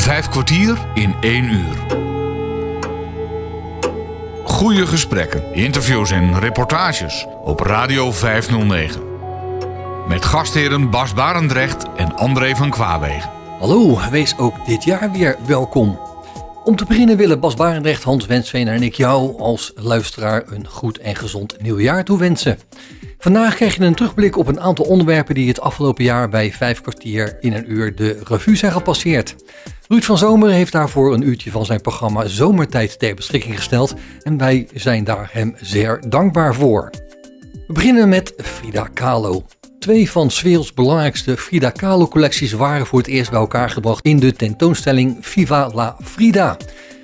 Vijf kwartier in één uur. Goede gesprekken, interviews en reportages op Radio 509. Met gastheren Bas Barendrecht en André van Kwaabegen. Hallo, wees ook dit jaar weer welkom. Om te beginnen willen Bas Barendrecht, Hans Wensveen en ik jou als luisteraar een goed en gezond nieuwjaar toewensen. Vandaag krijg je een terugblik op een aantal onderwerpen die het afgelopen jaar bij vijf kwartier in een uur de revue zijn gepasseerd. Ruud van Zomer heeft daarvoor een uurtje van zijn programma Zomertijd ter beschikking gesteld en wij zijn daar hem zeer dankbaar voor. We beginnen met Frida Kahlo. Twee van Sweels belangrijkste Frida Kahlo collecties waren voor het eerst bij elkaar gebracht in de tentoonstelling Viva la Frida,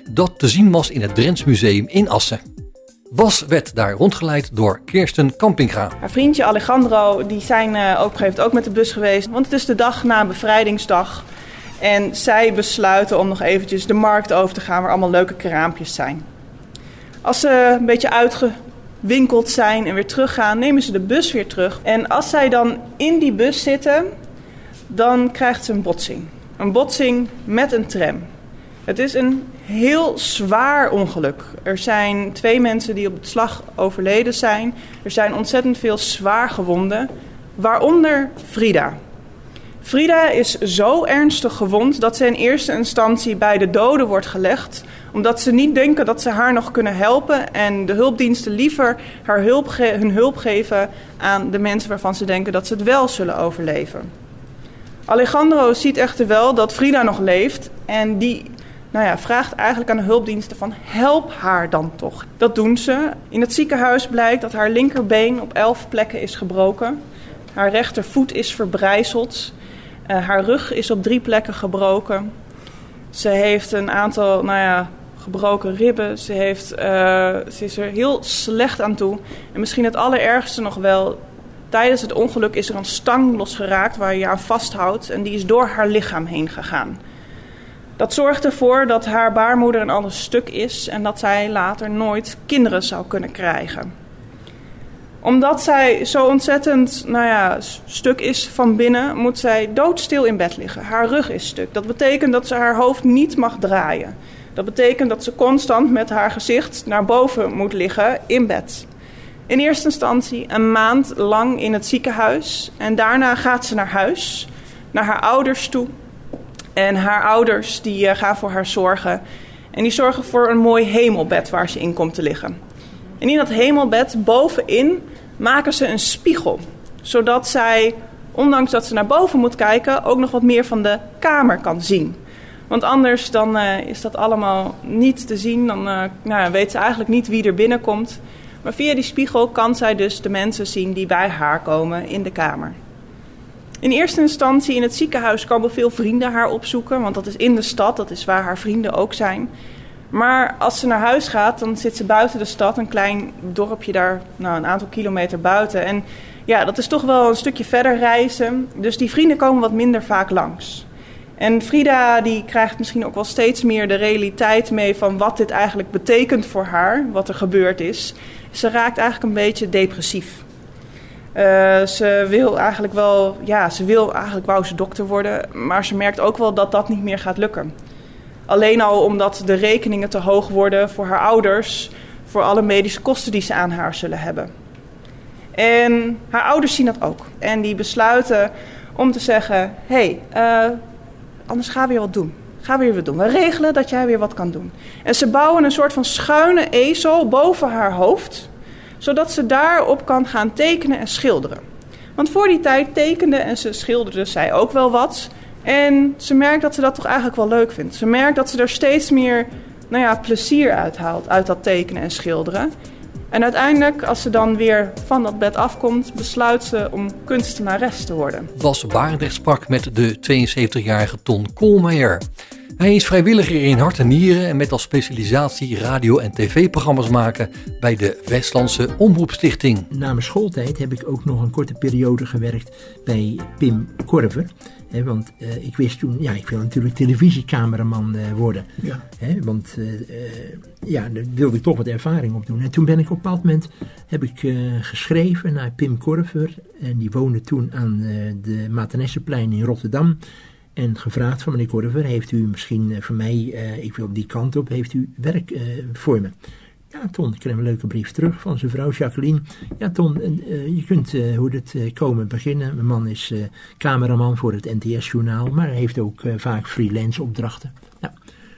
dat te zien was in het Drents Museum in Assen. Bas werd daar rondgeleid door Kirsten Kampinga. Haar vriendje Alejandro, die zijn uh, op een ook met de bus geweest. Want het is de dag na bevrijdingsdag. En zij besluiten om nog eventjes de markt over te gaan waar allemaal leuke kraampjes zijn. Als ze een beetje uitgewinkeld zijn en weer teruggaan, nemen ze de bus weer terug. En als zij dan in die bus zitten, dan krijgt ze een botsing. Een botsing met een tram. Het is een heel zwaar ongeluk. Er zijn twee mensen die op het slag overleden zijn. Er zijn ontzettend veel zwaar gewonden, waaronder Frida. Frida is zo ernstig gewond dat ze in eerste instantie bij de doden wordt gelegd, omdat ze niet denken dat ze haar nog kunnen helpen en de hulpdiensten liever haar hulp hun hulp geven aan de mensen waarvan ze denken dat ze het wel zullen overleven. Alejandro ziet echter wel dat Frida nog leeft en die nou ja, vraagt eigenlijk aan de hulpdiensten van help haar dan toch. Dat doen ze. In het ziekenhuis blijkt dat haar linkerbeen op elf plekken is gebroken. Haar rechtervoet is verbrijzeld. Uh, haar rug is op drie plekken gebroken. Ze heeft een aantal, nou ja, gebroken ribben. Ze, heeft, uh, ze is er heel slecht aan toe. En misschien het allerergste nog wel. Tijdens het ongeluk is er een stang losgeraakt waar je aan vasthoudt. En die is door haar lichaam heen gegaan. Dat zorgt ervoor dat haar baarmoeder een ander stuk is en dat zij later nooit kinderen zou kunnen krijgen. Omdat zij zo ontzettend nou ja, stuk is van binnen, moet zij doodstil in bed liggen. Haar rug is stuk. Dat betekent dat ze haar hoofd niet mag draaien. Dat betekent dat ze constant met haar gezicht naar boven moet liggen in bed. In eerste instantie een maand lang in het ziekenhuis en daarna gaat ze naar huis, naar haar ouders toe en haar ouders die uh, gaan voor haar zorgen. En die zorgen voor een mooi hemelbed waar ze in komt te liggen. En in dat hemelbed bovenin maken ze een spiegel. Zodat zij, ondanks dat ze naar boven moet kijken, ook nog wat meer van de kamer kan zien. Want anders dan, uh, is dat allemaal niet te zien. Dan uh, nou, weet ze eigenlijk niet wie er binnenkomt. Maar via die spiegel kan zij dus de mensen zien die bij haar komen in de kamer. In eerste instantie in het ziekenhuis komen veel vrienden haar opzoeken, want dat is in de stad, dat is waar haar vrienden ook zijn. Maar als ze naar huis gaat, dan zit ze buiten de stad, een klein dorpje daar, nou, een aantal kilometer buiten. En ja, dat is toch wel een stukje verder reizen. Dus die vrienden komen wat minder vaak langs. En Frida die krijgt misschien ook wel steeds meer de realiteit mee van wat dit eigenlijk betekent voor haar, wat er gebeurd is. Ze raakt eigenlijk een beetje depressief. Uh, ze wil eigenlijk wel, ja, ze wil eigenlijk wou ze dokter worden, maar ze merkt ook wel dat dat niet meer gaat lukken. Alleen al omdat de rekeningen te hoog worden voor haar ouders, voor alle medische kosten die ze aan haar zullen hebben. En haar ouders zien dat ook. En die besluiten om te zeggen: hé, hey, uh, anders gaan we weer wat doen. Ga weer wat doen. We regelen dat jij weer wat kan doen. En ze bouwen een soort van schuine ezel boven haar hoofd zodat ze daarop kan gaan tekenen en schilderen. Want voor die tijd tekende en ze schilderde zij ook wel wat. En ze merkt dat ze dat toch eigenlijk wel leuk vindt. Ze merkt dat ze er steeds meer nou ja, plezier uit haalt, uit dat tekenen en schilderen. En uiteindelijk, als ze dan weer van dat bed afkomt, besluit ze om kunstenares te worden. Bas Barendrecht sprak met de 72-jarige Ton Koolmeijer. Hij is vrijwilliger in hart en nieren en met als specialisatie radio- en tv-programma's maken bij de Westlandse Omroepstichting. Na mijn schooltijd heb ik ook nog een korte periode gewerkt bij Pim Korver. want uh, ik wist toen, ja, ik wil natuurlijk televisiecameraman uh, worden. Ja. want uh, ja, daar wilde ik toch wat ervaring op doen. En toen ben ik op een bepaald moment heb ik, geschreven naar Pim Korver. En die woonde toen aan de Matenesseplein in Rotterdam. En gevraagd van meneer Korver, heeft u misschien voor mij, ik wil die kant op, heeft u werk voor me? Ja, Ton, ik kreeg een leuke brief terug van zijn vrouw Jacqueline. Ja, Ton, je kunt hoe het komen beginnen. Mijn man is cameraman voor het NTS-journaal, maar heeft ook vaak freelance opdrachten. Nou,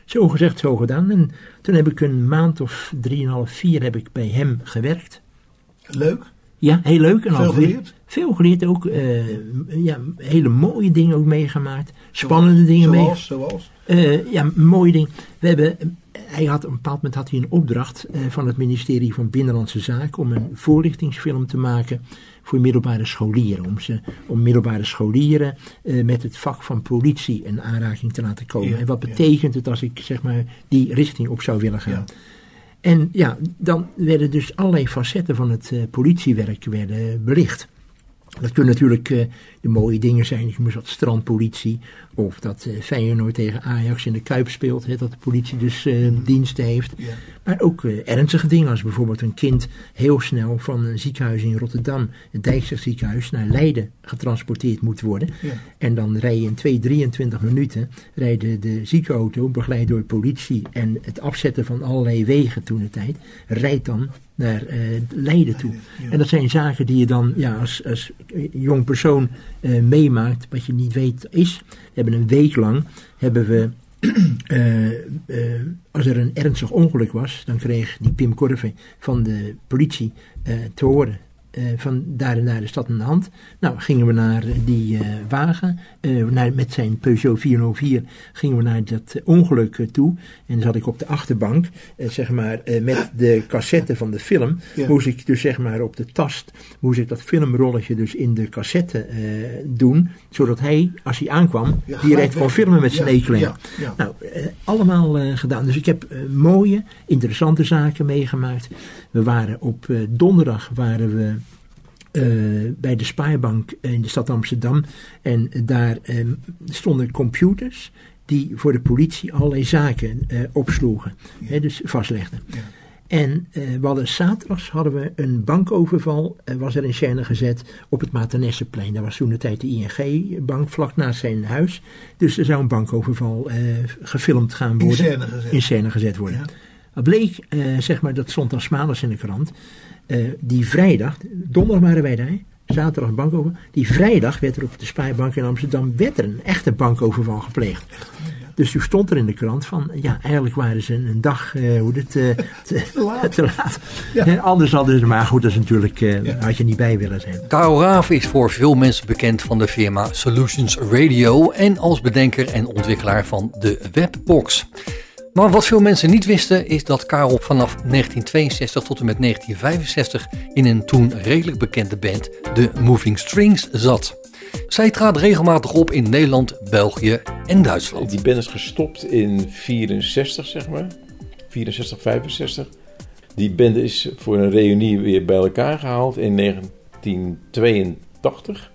zo gezegd, zo gedaan. En toen heb ik een maand of drieënhalf, vier heb ik bij hem gewerkt. Leuk? Ja, heel leuk. En veel geleerd? Veel geleerd ook. Uh, ja, hele mooie dingen ook meegemaakt. Spannende dingen zoals, Zoals? Uh, ja, mooie dingen. We hebben, hij had, een bepaald moment had hij een opdracht uh, van het ministerie van Binnenlandse Zaken om een voorlichtingsfilm te maken voor middelbare scholieren. Om, ze, om middelbare scholieren uh, met het vak van politie in aanraking te laten komen. en wat betekent het als ik zeg maar die richting op zou willen gaan? Ja. En ja, dan werden dus allerlei facetten van het uh, politiewerk werden belicht. Dat kunnen natuurlijk uh, de mooie dingen zijn. Noem wat strandpolitie. Of dat uh, Feyenoord tegen Ajax in de Kuip speelt. Hè, dat de politie dus uh, diensten heeft. Ja. Maar ook ernstige dingen. Als bijvoorbeeld een kind heel snel van een ziekenhuis in Rotterdam. Het Dijkster ziekenhuis naar Leiden getransporteerd moet worden. Ja. En dan rij je in 2, 23 minuten. Rijden de ziekenauto begeleid door politie. En het afzetten van allerlei wegen toen de tijd. Rijdt dan naar Leiden toe. En dat zijn zaken die je dan ja, als, als jong persoon uh, meemaakt, wat je niet weet is. We hebben een week lang, hebben we, uh, uh, als er een ernstig ongeluk was, dan kreeg die Pim Korve van de politie te horen uh, van daar naar de stad aan de hand. Nou, gingen we naar die uh, wagen, uh, naar, met zijn Peugeot 404, gingen we naar dat ongeluk toe. En zat ik op de achterbank, zeg maar, met de cassette van de film. Ja. Moest ik dus, zeg maar, op de tast, moest ik dat filmrolletje dus in de cassette doen. Zodat hij, als hij aankwam, ja, direct kon filmen met zijn ja, ja, Nou, allemaal gedaan. Dus ik heb mooie, interessante zaken meegemaakt. We waren op donderdag, waren we uh, bij de Spaarbank in de stad Amsterdam. En daar um, stonden computers die voor de politie allerlei zaken uh, opsloegen, ja. hè, dus vastlegden. Ja. En we hadden zaterdags hadden we een bankoverval, was er in scène gezet op het Maternesseplein. Daar was toen de tijd de ING-bank vlak naast zijn huis. Dus er zou een bankoverval gefilmd gaan worden. In scène gezet, in scène gezet worden. Ja. Dat bleek, zeg maar, dat stond als smalers in de krant uh, die vrijdag, donderdag waren wij daar, zaterdag bankover. Die vrijdag werd er op de Spaarbank in Amsterdam werd er een echte bankoverval gepleegd. Dus toen stond er in de krant van, ja, eigenlijk waren ze een dag, uh, hoe dit, uh, te, te, laat. Te laat. Ja. anders hadden ze, maar goed, dat is natuurlijk, ja. had je niet bij willen zijn. Karel Raaf is voor veel mensen bekend van de firma Solutions Radio en als bedenker en ontwikkelaar van de Webbox. Maar wat veel mensen niet wisten is dat Karel vanaf 1962 tot en met 1965 in een toen redelijk bekende band, de Moving Strings, zat. Zij trad regelmatig op in Nederland, België en Duitsland. Die band is gestopt in 64, zeg maar. 64, 65. Die band is voor een reunie weer bij elkaar gehaald in 1982.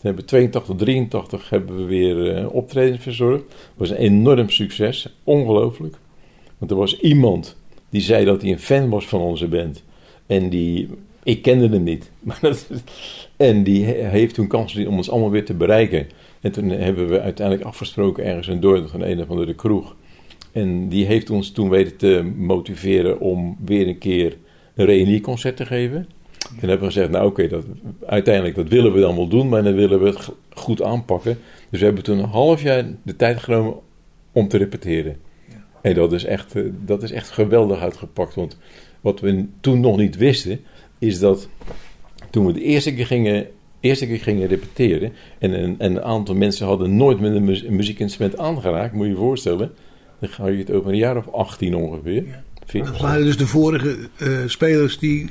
We hebben 82, 83 hebben we weer uh, optredens verzorgd. Dat was een enorm succes, ongelooflijk. Want er was iemand die zei dat hij een fan was van onze band. En die, ik kende hem niet. en die heeft toen kans om ons allemaal weer te bereiken. En toen hebben we uiteindelijk afgesproken ergens in Dordrecht van een of andere kroeg. En die heeft ons toen weten te motiveren om weer een keer een reunieconcert te geven. Toen hebben we gezegd, nou oké, okay, uiteindelijk dat willen we dan wel doen, maar dan willen we het goed aanpakken. Dus we hebben toen een half jaar de tijd genomen om te repeteren. Ja. En dat is, echt, eh, dat is echt geweldig uitgepakt. Want wat we toen nog niet wisten, is dat toen we de eerste keer gingen, eerste keer gingen repeteren... en een, een aantal mensen hadden nooit met een, muziekinstrument aangeraakt, moet je je voorstellen... dan ga je het over een jaar of 18 ongeveer. Ja. Dat waren dus de vorige uh, spelers die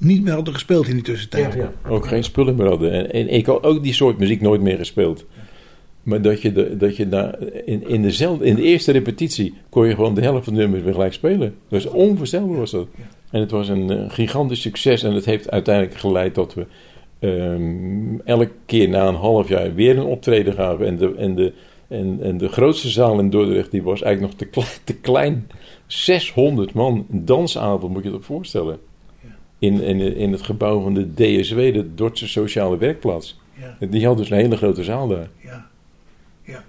niet meer hadden gespeeld in die tussentijd. Ja, ja. Ook geen spullen meer hadden. En, en, ik had ook die soort muziek nooit meer gespeeld. Maar dat je, de, dat je daar in, in, dezelfde, in de eerste repetitie kon je gewoon de helft van de nummers weer gelijk spelen. Dus onvoorstelbaar was dat. En het was een uh, gigantisch succes. En het heeft uiteindelijk geleid dat we um, elke keer na een half jaar weer een optreden gaven. En de, en de, en, en de grootste zaal in Dordrecht die was eigenlijk nog te klein. Te klein 600 man, een dansavond moet je dat voorstellen in, in, in het gebouw van de DSW, de Dordtse Sociale Werkplaats. Ja. Die had dus een hele grote zaal daar. Ja. ja.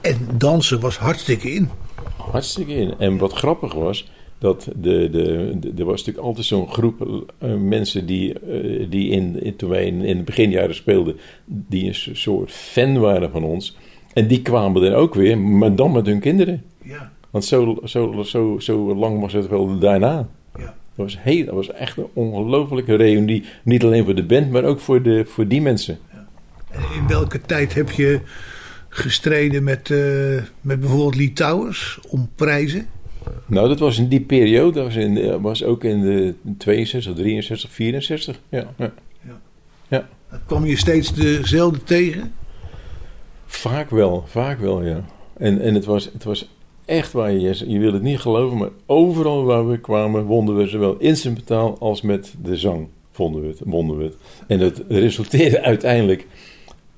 En dansen was hartstikke in. Hartstikke in. En wat grappig was, dat de, de, de- er was natuurlijk altijd zo'n groep eh, mensen die, eh, die in, in, toen wij in, in de beginjaren speelden, die een so- soort fan waren van ons. En die kwamen er ook weer, maar dan met hun kinderen. Ja. Want zo, zo, zo, zo lang was het wel daarna. Ja. Dat was, heel, dat was echt een ongelofelijke reunie. Niet alleen voor de band, maar ook voor, de, voor die mensen. En in welke tijd heb je gestreden met, eh, met bijvoorbeeld Lee Towers om prijzen? Nou, dat was in die periode. Dat was, in, de- was ook in de 62, 63, 64. Ja, ja. Kwam je steeds dezelfde tegen? Vaak wel, vaak wel, ja. En, en het, was, het was echt waar, je, je wil het niet geloven, maar overal waar we kwamen wonnen we zowel instrumentaal als met de zang vonden we het, wonnen we het. En het resulteerde uiteindelijk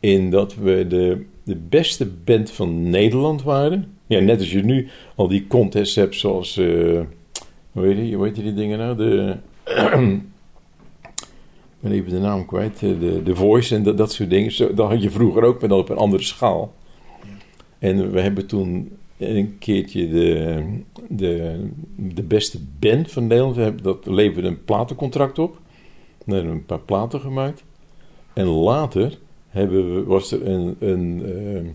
in dat we de, de beste band van Nederland waren. Ja, net als je nu al die contests hebt zoals, eh, hoe, heet die, hoe heet die dingen nou? De, ik ben even de naam kwijt, eh, de, de Voice en dat, dat soort dingen. Zo, dat had je vroeger ook, maar dan op een andere schaal. En we hebben toen een keertje de, de, de beste band van Nederland, dat leverde een platencontract op. We hebben een paar platen gemaakt. En later hebben we, was er een, een, eh,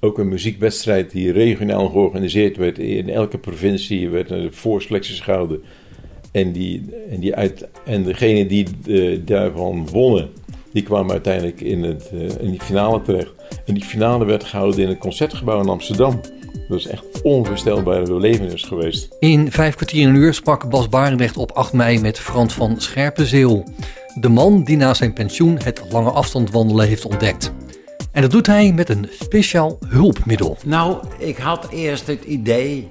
ook een muziekwedstrijd die regionaal georganiseerd werd. In elke provincie werd een voorselecties gehouden. En, die, en, die uit, en degene die eh, daarvan wonnen, die kwamen uiteindelijk in, het, eh, in die finale terecht. En die finale werd gehouden in het concertgebouw in Amsterdam. Dat is echt onvoorstelbare belevenis geweest. In vijf kwartier een uur sprak Bas Barendrecht op 8 mei met Frans van Scherpenzeel. De man die na zijn pensioen het lange afstand wandelen heeft ontdekt. En dat doet hij met een speciaal hulpmiddel. Nou, ik had eerst het idee,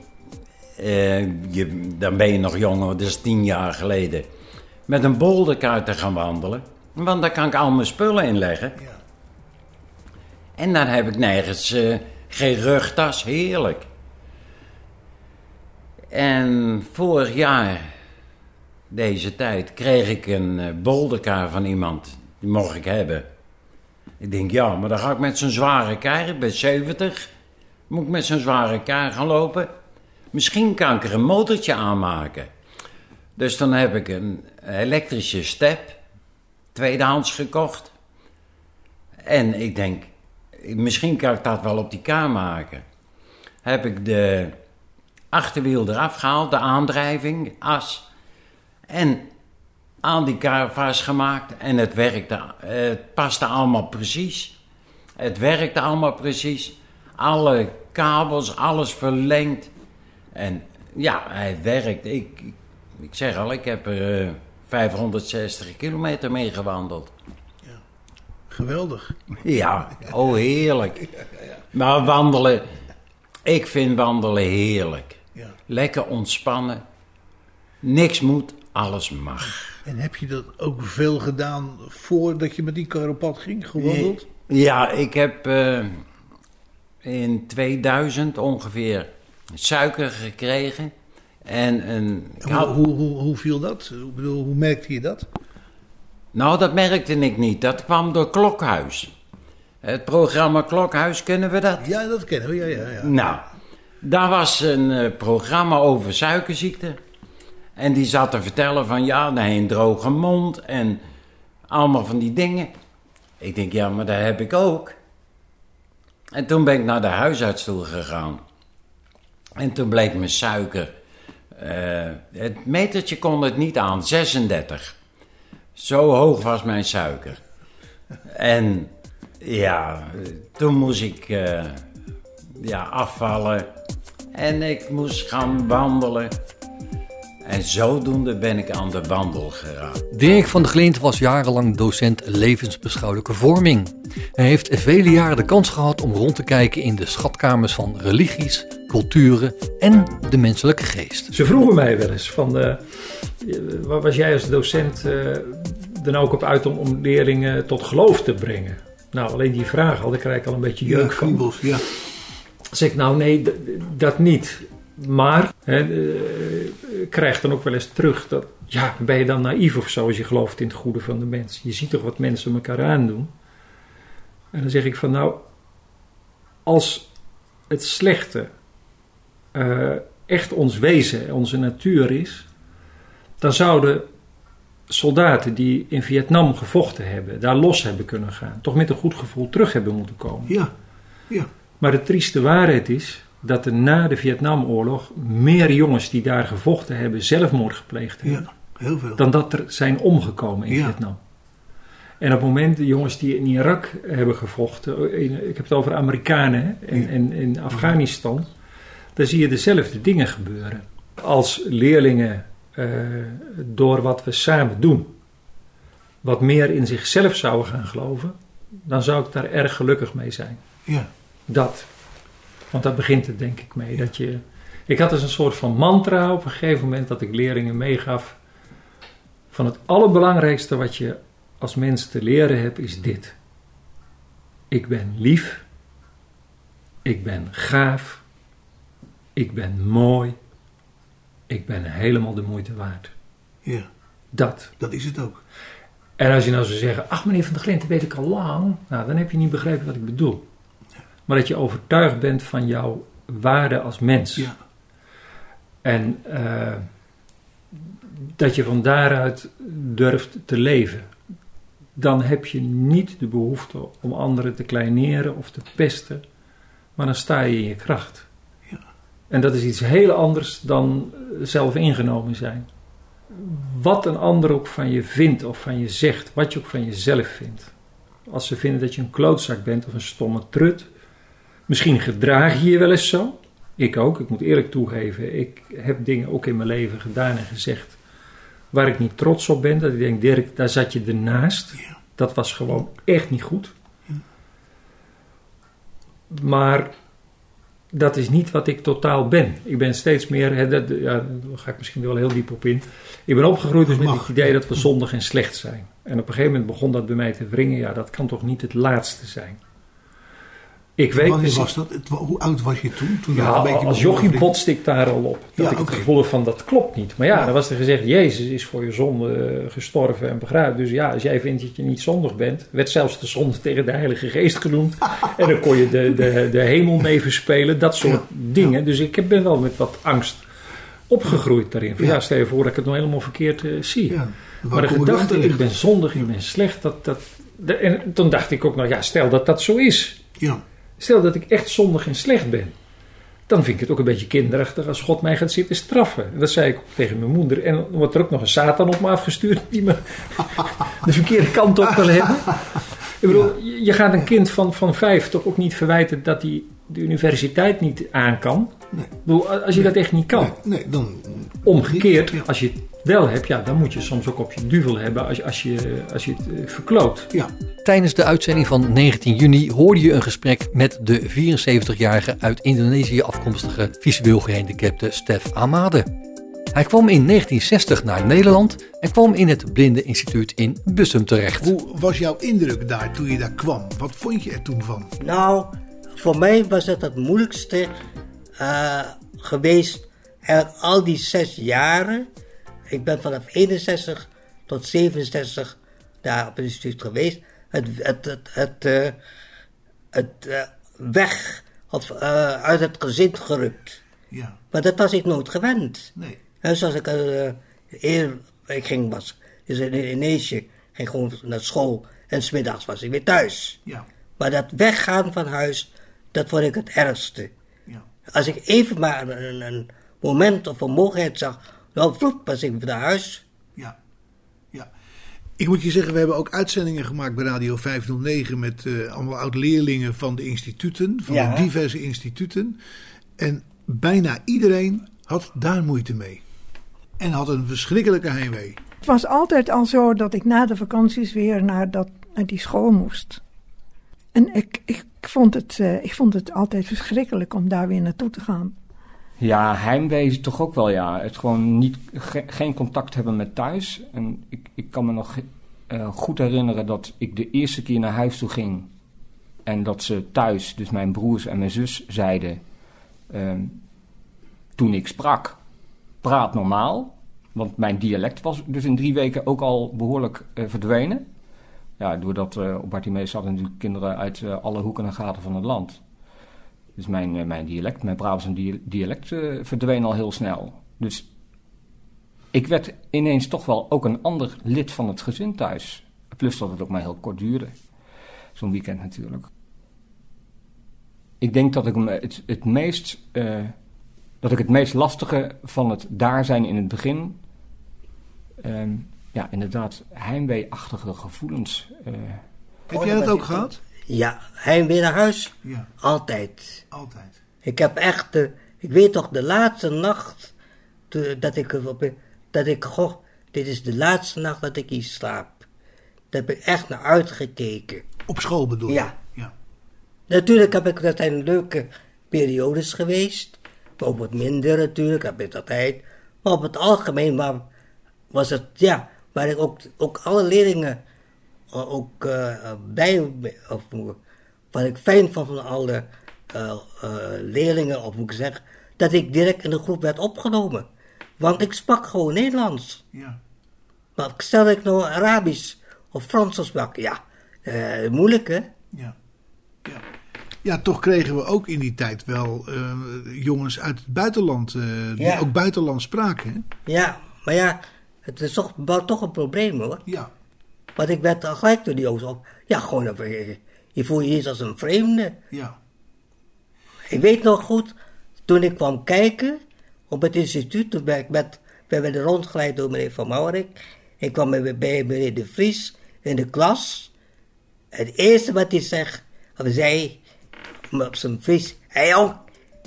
eh, je, dan ben je nog jong, want dat is tien jaar geleden, met een bolderkaart te gaan wandelen. Want daar kan ik al mijn spullen in leggen. En dan heb ik nergens eh, geen rugtas, heerlijk. En vorig jaar, deze tijd, kreeg ik een eh, bolderkaart van iemand. Die mocht ik hebben. Ik denk, ja, maar dan ga ik met zo'n zware kar, ik ben 70, moet ik met zo'n zware kar gaan lopen. Misschien kan ik er een motortje aanmaken. Dus dan heb ik een elektrische step, tweedehands gekocht. En ik denk, misschien kan ik dat wel op die kar maken. Heb ik de achterwiel eraf gehaald, de aandrijving, as. En aan die kar vastgemaakt en het werkte, het paste allemaal precies. Het werkte allemaal precies. Alle kabels, alles verlengd. En ja, hij werkt. Ik, ik, zeg al, ik heb er eh, 560 kilometer mee gewandeld. Geweldig. Ja, oh heerlijk. Maar wandelen, ik vind wandelen heerlijk. Lekker ontspannen. Niks moet, alles mag. En heb je dat ook veel gedaan voordat je met die kar op pad ging, gewandeld? Ja, ik heb eh, in 2000 ongeveer suiker gekregen. En een, Hoe, had- hoe, hoe, hoe viel dat? Ik bedoel, hoe merkte je dat? Nou, dat merkte ik niet. Dat kwam door Klokhuis. Het programma Klokhuis, kennen we dat? Ja, dat kennen we. Ja, ja, ja. Nou, daar was een eh, programma over suikerziekte. En die zat te vertellen van ja, nee, een droge mond en allemaal van die dingen. Ik denk, ja, maar dat heb ik ook. En toen ben ik naar de huisarts toe gegaan. En toen bleek mijn suiker. eh, het metertje kon het niet aan, 36. Zo hoog was mijn suiker. En ja, toen moest ik eh, ja, afvallen. En ik moest gaan wandelen. En zodoende ben ik aan de wandel geraakt. Dirk van der Glint was jarenlang docent levensbeschouwelijke vorming. Hij heeft vele jaren de kans gehad om rond te kijken in de schatkamers van religies, culturen en de menselijke geest. Ze vroegen mij wel eens van, eh, waar was jij als docent eh, dan ook op uit om, om leerlingen tot geloof te brengen? Nou, alleen die vraag al, daar krijg ik al een beetje Ja, jeuk van. kriebels, ja. zeg ik, nou nee, dat niet. Maar hè, eh, ik krijg dan ook wel eens terug dat, ja, ben je dan naïef of zo als je gelooft in het goede van de mens? Je ziet toch wat mensen elkaar aandoen? En dan zeg ik van, nou, als het slechte eh, echt ons wezen, onze natuur is, dan zouden soldaten die in Vietnam gevochten hebben, daar los hebben kunnen gaan, toch met een goed gevoel terug hebben moeten komen. Ja, ja. Maar de trieste waarheid is dat er na de Vietnamoorlog meer jongens die daar gevochten hebben zelfmoord gepleegd hebben. Ja, heel veel. Dan dat er zijn omgekomen in Ja. Vietnam. En op het moment, de jongens die in Irak hebben gevochten, in- ik heb het over Amerikanen hè, en, Ja. en in Afghanistan, daar zie je dezelfde dingen gebeuren. Als leerlingen eh, door wat we samen doen, wat meer in zichzelf zouden gaan geloven, dan zou ik daar erg gelukkig mee zijn. Ja, Dat. Want daar begint het denk ik mee. Dat je, ik had dus een soort van mantra op een gegeven moment dat ik leerlingen meegaf. Van het allerbelangrijkste wat je als mens te leren hebt is dit. Ik ben lief. Ik ben gaaf. Ik ben mooi. Ik ben helemaal de moeite waard. ja, Dat. dat is het ook. En als je nou zou zeggen, ach meneer Van der Glint, dat weet ik al lang. Nou, dan heb je niet begrepen wat ik bedoel. Maar dat je overtuigd bent van jouw waarde als mens. Ja, En eh, dat je van daaruit durft te leven. Dan heb je niet de behoefte om anderen te kleineren of te pesten. Maar dan sta je in je kracht. En dat is iets heel anders dan zelf ingenomen zijn. Wat een ander ook van je vindt of van je zegt. Wat je ook van jezelf vindt. Als ze vinden dat je een klootzak bent of een stomme trut. Misschien gedraag je je wel eens zo. Ik ook, ik moet eerlijk toegeven. Ik heb dingen ook in mijn leven gedaan en gezegd waar ik niet trots op ben. Dat ik denk, Dirk, daar zat je ernaast. Dat was gewoon echt niet goed. Maar dat is niet wat ik totaal ben. Ik ben steeds meer, hè, dat, ja, daar ga ik misschien wel heel diep op in. Ik ben opgegroeid dus met Mag. het idee dat we zondig en slecht zijn. En op een gegeven moment begon dat bij mij te wringen. Ja, dat kan toch niet het laatste zijn. Ik weet Wanneer dus- was dat? Het- Hoe oud was je toen? toen ja, een beetje als jochie te botste ik daar al op. Dat Ja, ik het gevoel van dat klopt niet. Maar ja, Ja. dan was er gezegd, Jezus is voor je zonde eh, gestorven en begraven. Dus ja, als jij vindt dat je niet zondig bent, werd zelfs de zonde tegen de Heilige Geest genoemd. en dan kon je de, de, de hemel mee verspelen, dat soort Ja. dingen. Dus ik ben wel met wat angst opgegroeid daarin. Van, Ja. stel je voor dat ik het nog helemaal verkeerd eh, zie. Maar de gedachte, ik ben zondig, ik ben slecht, dat, dat, de- en toen dacht ik ook, nou ja, stel dat dat zo is. Ja, Stel dat ik echt zondig en slecht ben. Dan vind ik het ook een beetje kinderachtig als God mij gaat zitten straffen. En dat zei ik ook tegen mijn moeder. En dan wordt er ook nog een Satan op me afgestuurd die me de verkeerde kant op wil hebben. Ik bedoel, je- gaat een kind van, van vijf toch ook niet verwijten dat hij de universiteit niet aan kan. Nee. Ik bedoel, als je dat echt niet kan. nee, nee, dan... Omgekeerd, als je wel hebt, ja, dan moet je soms ook op je duvel hebben als, als, je, als je het eh, verkloot. Ja, Tijdens de uitzending van 19 juni hoorde je een gesprek met de 74-jarige uit Indonesië afkomstige visueel gehandicapte Stef Amade. Hij kwam in 1960 naar Nederland en kwam in het Blindeninstituut in Bussum terecht. hoe was jouw indruk daar toen je daar kwam? Wat vond je er toen van? Nou, voor mij was het het moeilijkste eh, geweest. Eigenlijk al die zes jaren. Ik ben vanaf 61 tot 67 daar op het instituut geweest. Het, het, het, het, eh, het eh, weg of, eh, uit het gezin gerukt. Ja, Maar dat was ik nooit gewend. nee. En zoals ik eerder ik ging was, dus in Indonesië, ging gewoon naar school en smiddags was ik weer thuis. Ja, Maar dat weggaan van huis, dat vond ik het ergste. ja. Als ik even maar een, een, een moment of een mogelijkheid zag, ik weer naar huis. Ja, ja. Ik moet je zeggen, we hebben ook uitzendingen gemaakt bij Radio 509 met eh, allemaal oud-leerlingen van de instituten, van Ja. de diverse instituten. En bijna iedereen had daar moeite mee. En had een verschrikkelijke heimwee. Het was altijd al zo dat ik na de vakanties weer naar, dat, naar die school moest. En ik, ik, vond het, eh, ik vond het altijd verschrikkelijk om daar weer naartoe te gaan. Ja, heimwee is toch ook wel ja. Het gewoon niet, ge- geen contact hebben met thuis. En ik, ik kan me nog eh, goed herinneren dat ik de eerste keer naar huis toe ging. En dat ze thuis, dus mijn broers en mijn zus, zeiden. ehm, toen ik sprak, praat normaal. Want mijn dialect was dus in drie weken ook al behoorlijk eh, verdwenen. Ja, doordat eh op Bartimeus zaten natuurlijk kinderen uit alle hoeken en gaten van het land. Dus mijn, eh, mijn dialect, mijn Brabants dialect uh, verdween al heel snel. Dus ik werd ineens toch wel ook een ander lid van het gezin thuis. Plus dat het ook maar heel kort duurde. Zo'n weekend natuurlijk. Ik denk dat ik het, het meest... Uh, dat ik het meest lastige van het daar zijn in het begin... Uh, ja, inderdaad, heimwee-achtige gevoelens... Uh, heb jij dat ook gehad? Ja, heimwee naar huis. Ja. Altijd. Altijd. Ik heb echt, uh, ik weet toch, de laatste nacht dat ik, dat ik, goh, dit is de laatste nacht dat ik hier slaap. Daar heb ik echt naar uitgekeken. Op school bedoel je? Ja. ja. Natuurlijk heb ik, dat zijn leuke periodes geweest. Maar ook wat minder natuurlijk, heb ik altijd. Maar op het algemeen maar was het, ja, waar ik ook, ook alle leerlingen ook uh, bij, of, wat ik fijn vond van alle uh, uh, leerlingen, of moet ik zeggen, dat ik direct in de groep werd opgenomen. Want ik sprak gewoon Nederlands. Ja. Maar stel ik nou Arabisch of Frans sprak, ja, moeilijk hè? Ja. ja. Ja, toch kregen we ook in die tijd wel jongens uit het buitenland, die Ja. ook buitenland spraken. Hè? Ja, maar ja, het is toch, toch een probleem hoor. Ja. Want ik werd al gelijk door die jongens op. Ja, gewoon, je, je voel je eerst als een vreemde. Ja. Ik weet nog goed, toen ik kwam kijken op het instituut, toen ben ik met, we werden rondgeleid door meneer Van Maurik. Ik kwam bij, meneer De Vries in de klas. Het eerste wat hij zegt, of zei op zijn Fries, hé hey jong,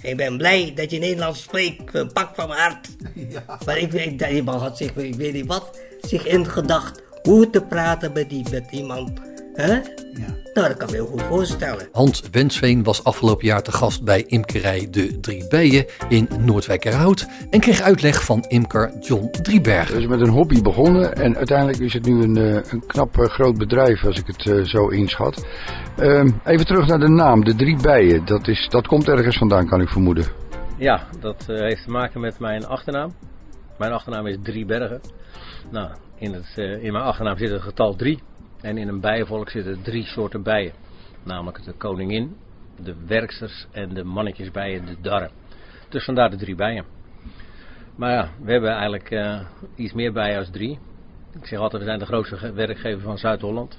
ik ben blij dat je Nederlands spreekt, een pak van mijn hart. Ja. Maar ik weet, dat iemand had zich, ik weet niet wat, zich ingedacht hoe te praten met, die, met iemand. Hè? Ja. Nou, dat kan ik me heel goed voorstellen. Hans Wensveen was afgelopen jaar te gast bij imkerij De Drie Bijen in Noordwijkerhout en kreeg uitleg van imker John Driebergen. Dus met een hobby begonnen en uiteindelijk is het nu een, eh, een knap eh, groot bedrijf als ik het eh, zo inschat. Ehm, even terug naar de naam, De Drie Bijen. Dat, is, dat komt ergens vandaan kan ik vermoeden. Ja, dat eh, heeft te maken met mijn achternaam. Mijn achternaam is Driebergen. Nou, in, het, eh, in mijn achternaam zit het getal 3. En in een bijenvolk zitten drie soorten bijen. Namelijk de koningin, de werksters en de mannetjesbijen, de darren. Dus vandaar de drie bijen. Maar ja, we hebben eigenlijk eh, iets meer bijen als drie. Ik zeg altijd, we zijn de grootste ge- werkgever van Zuid-Holland.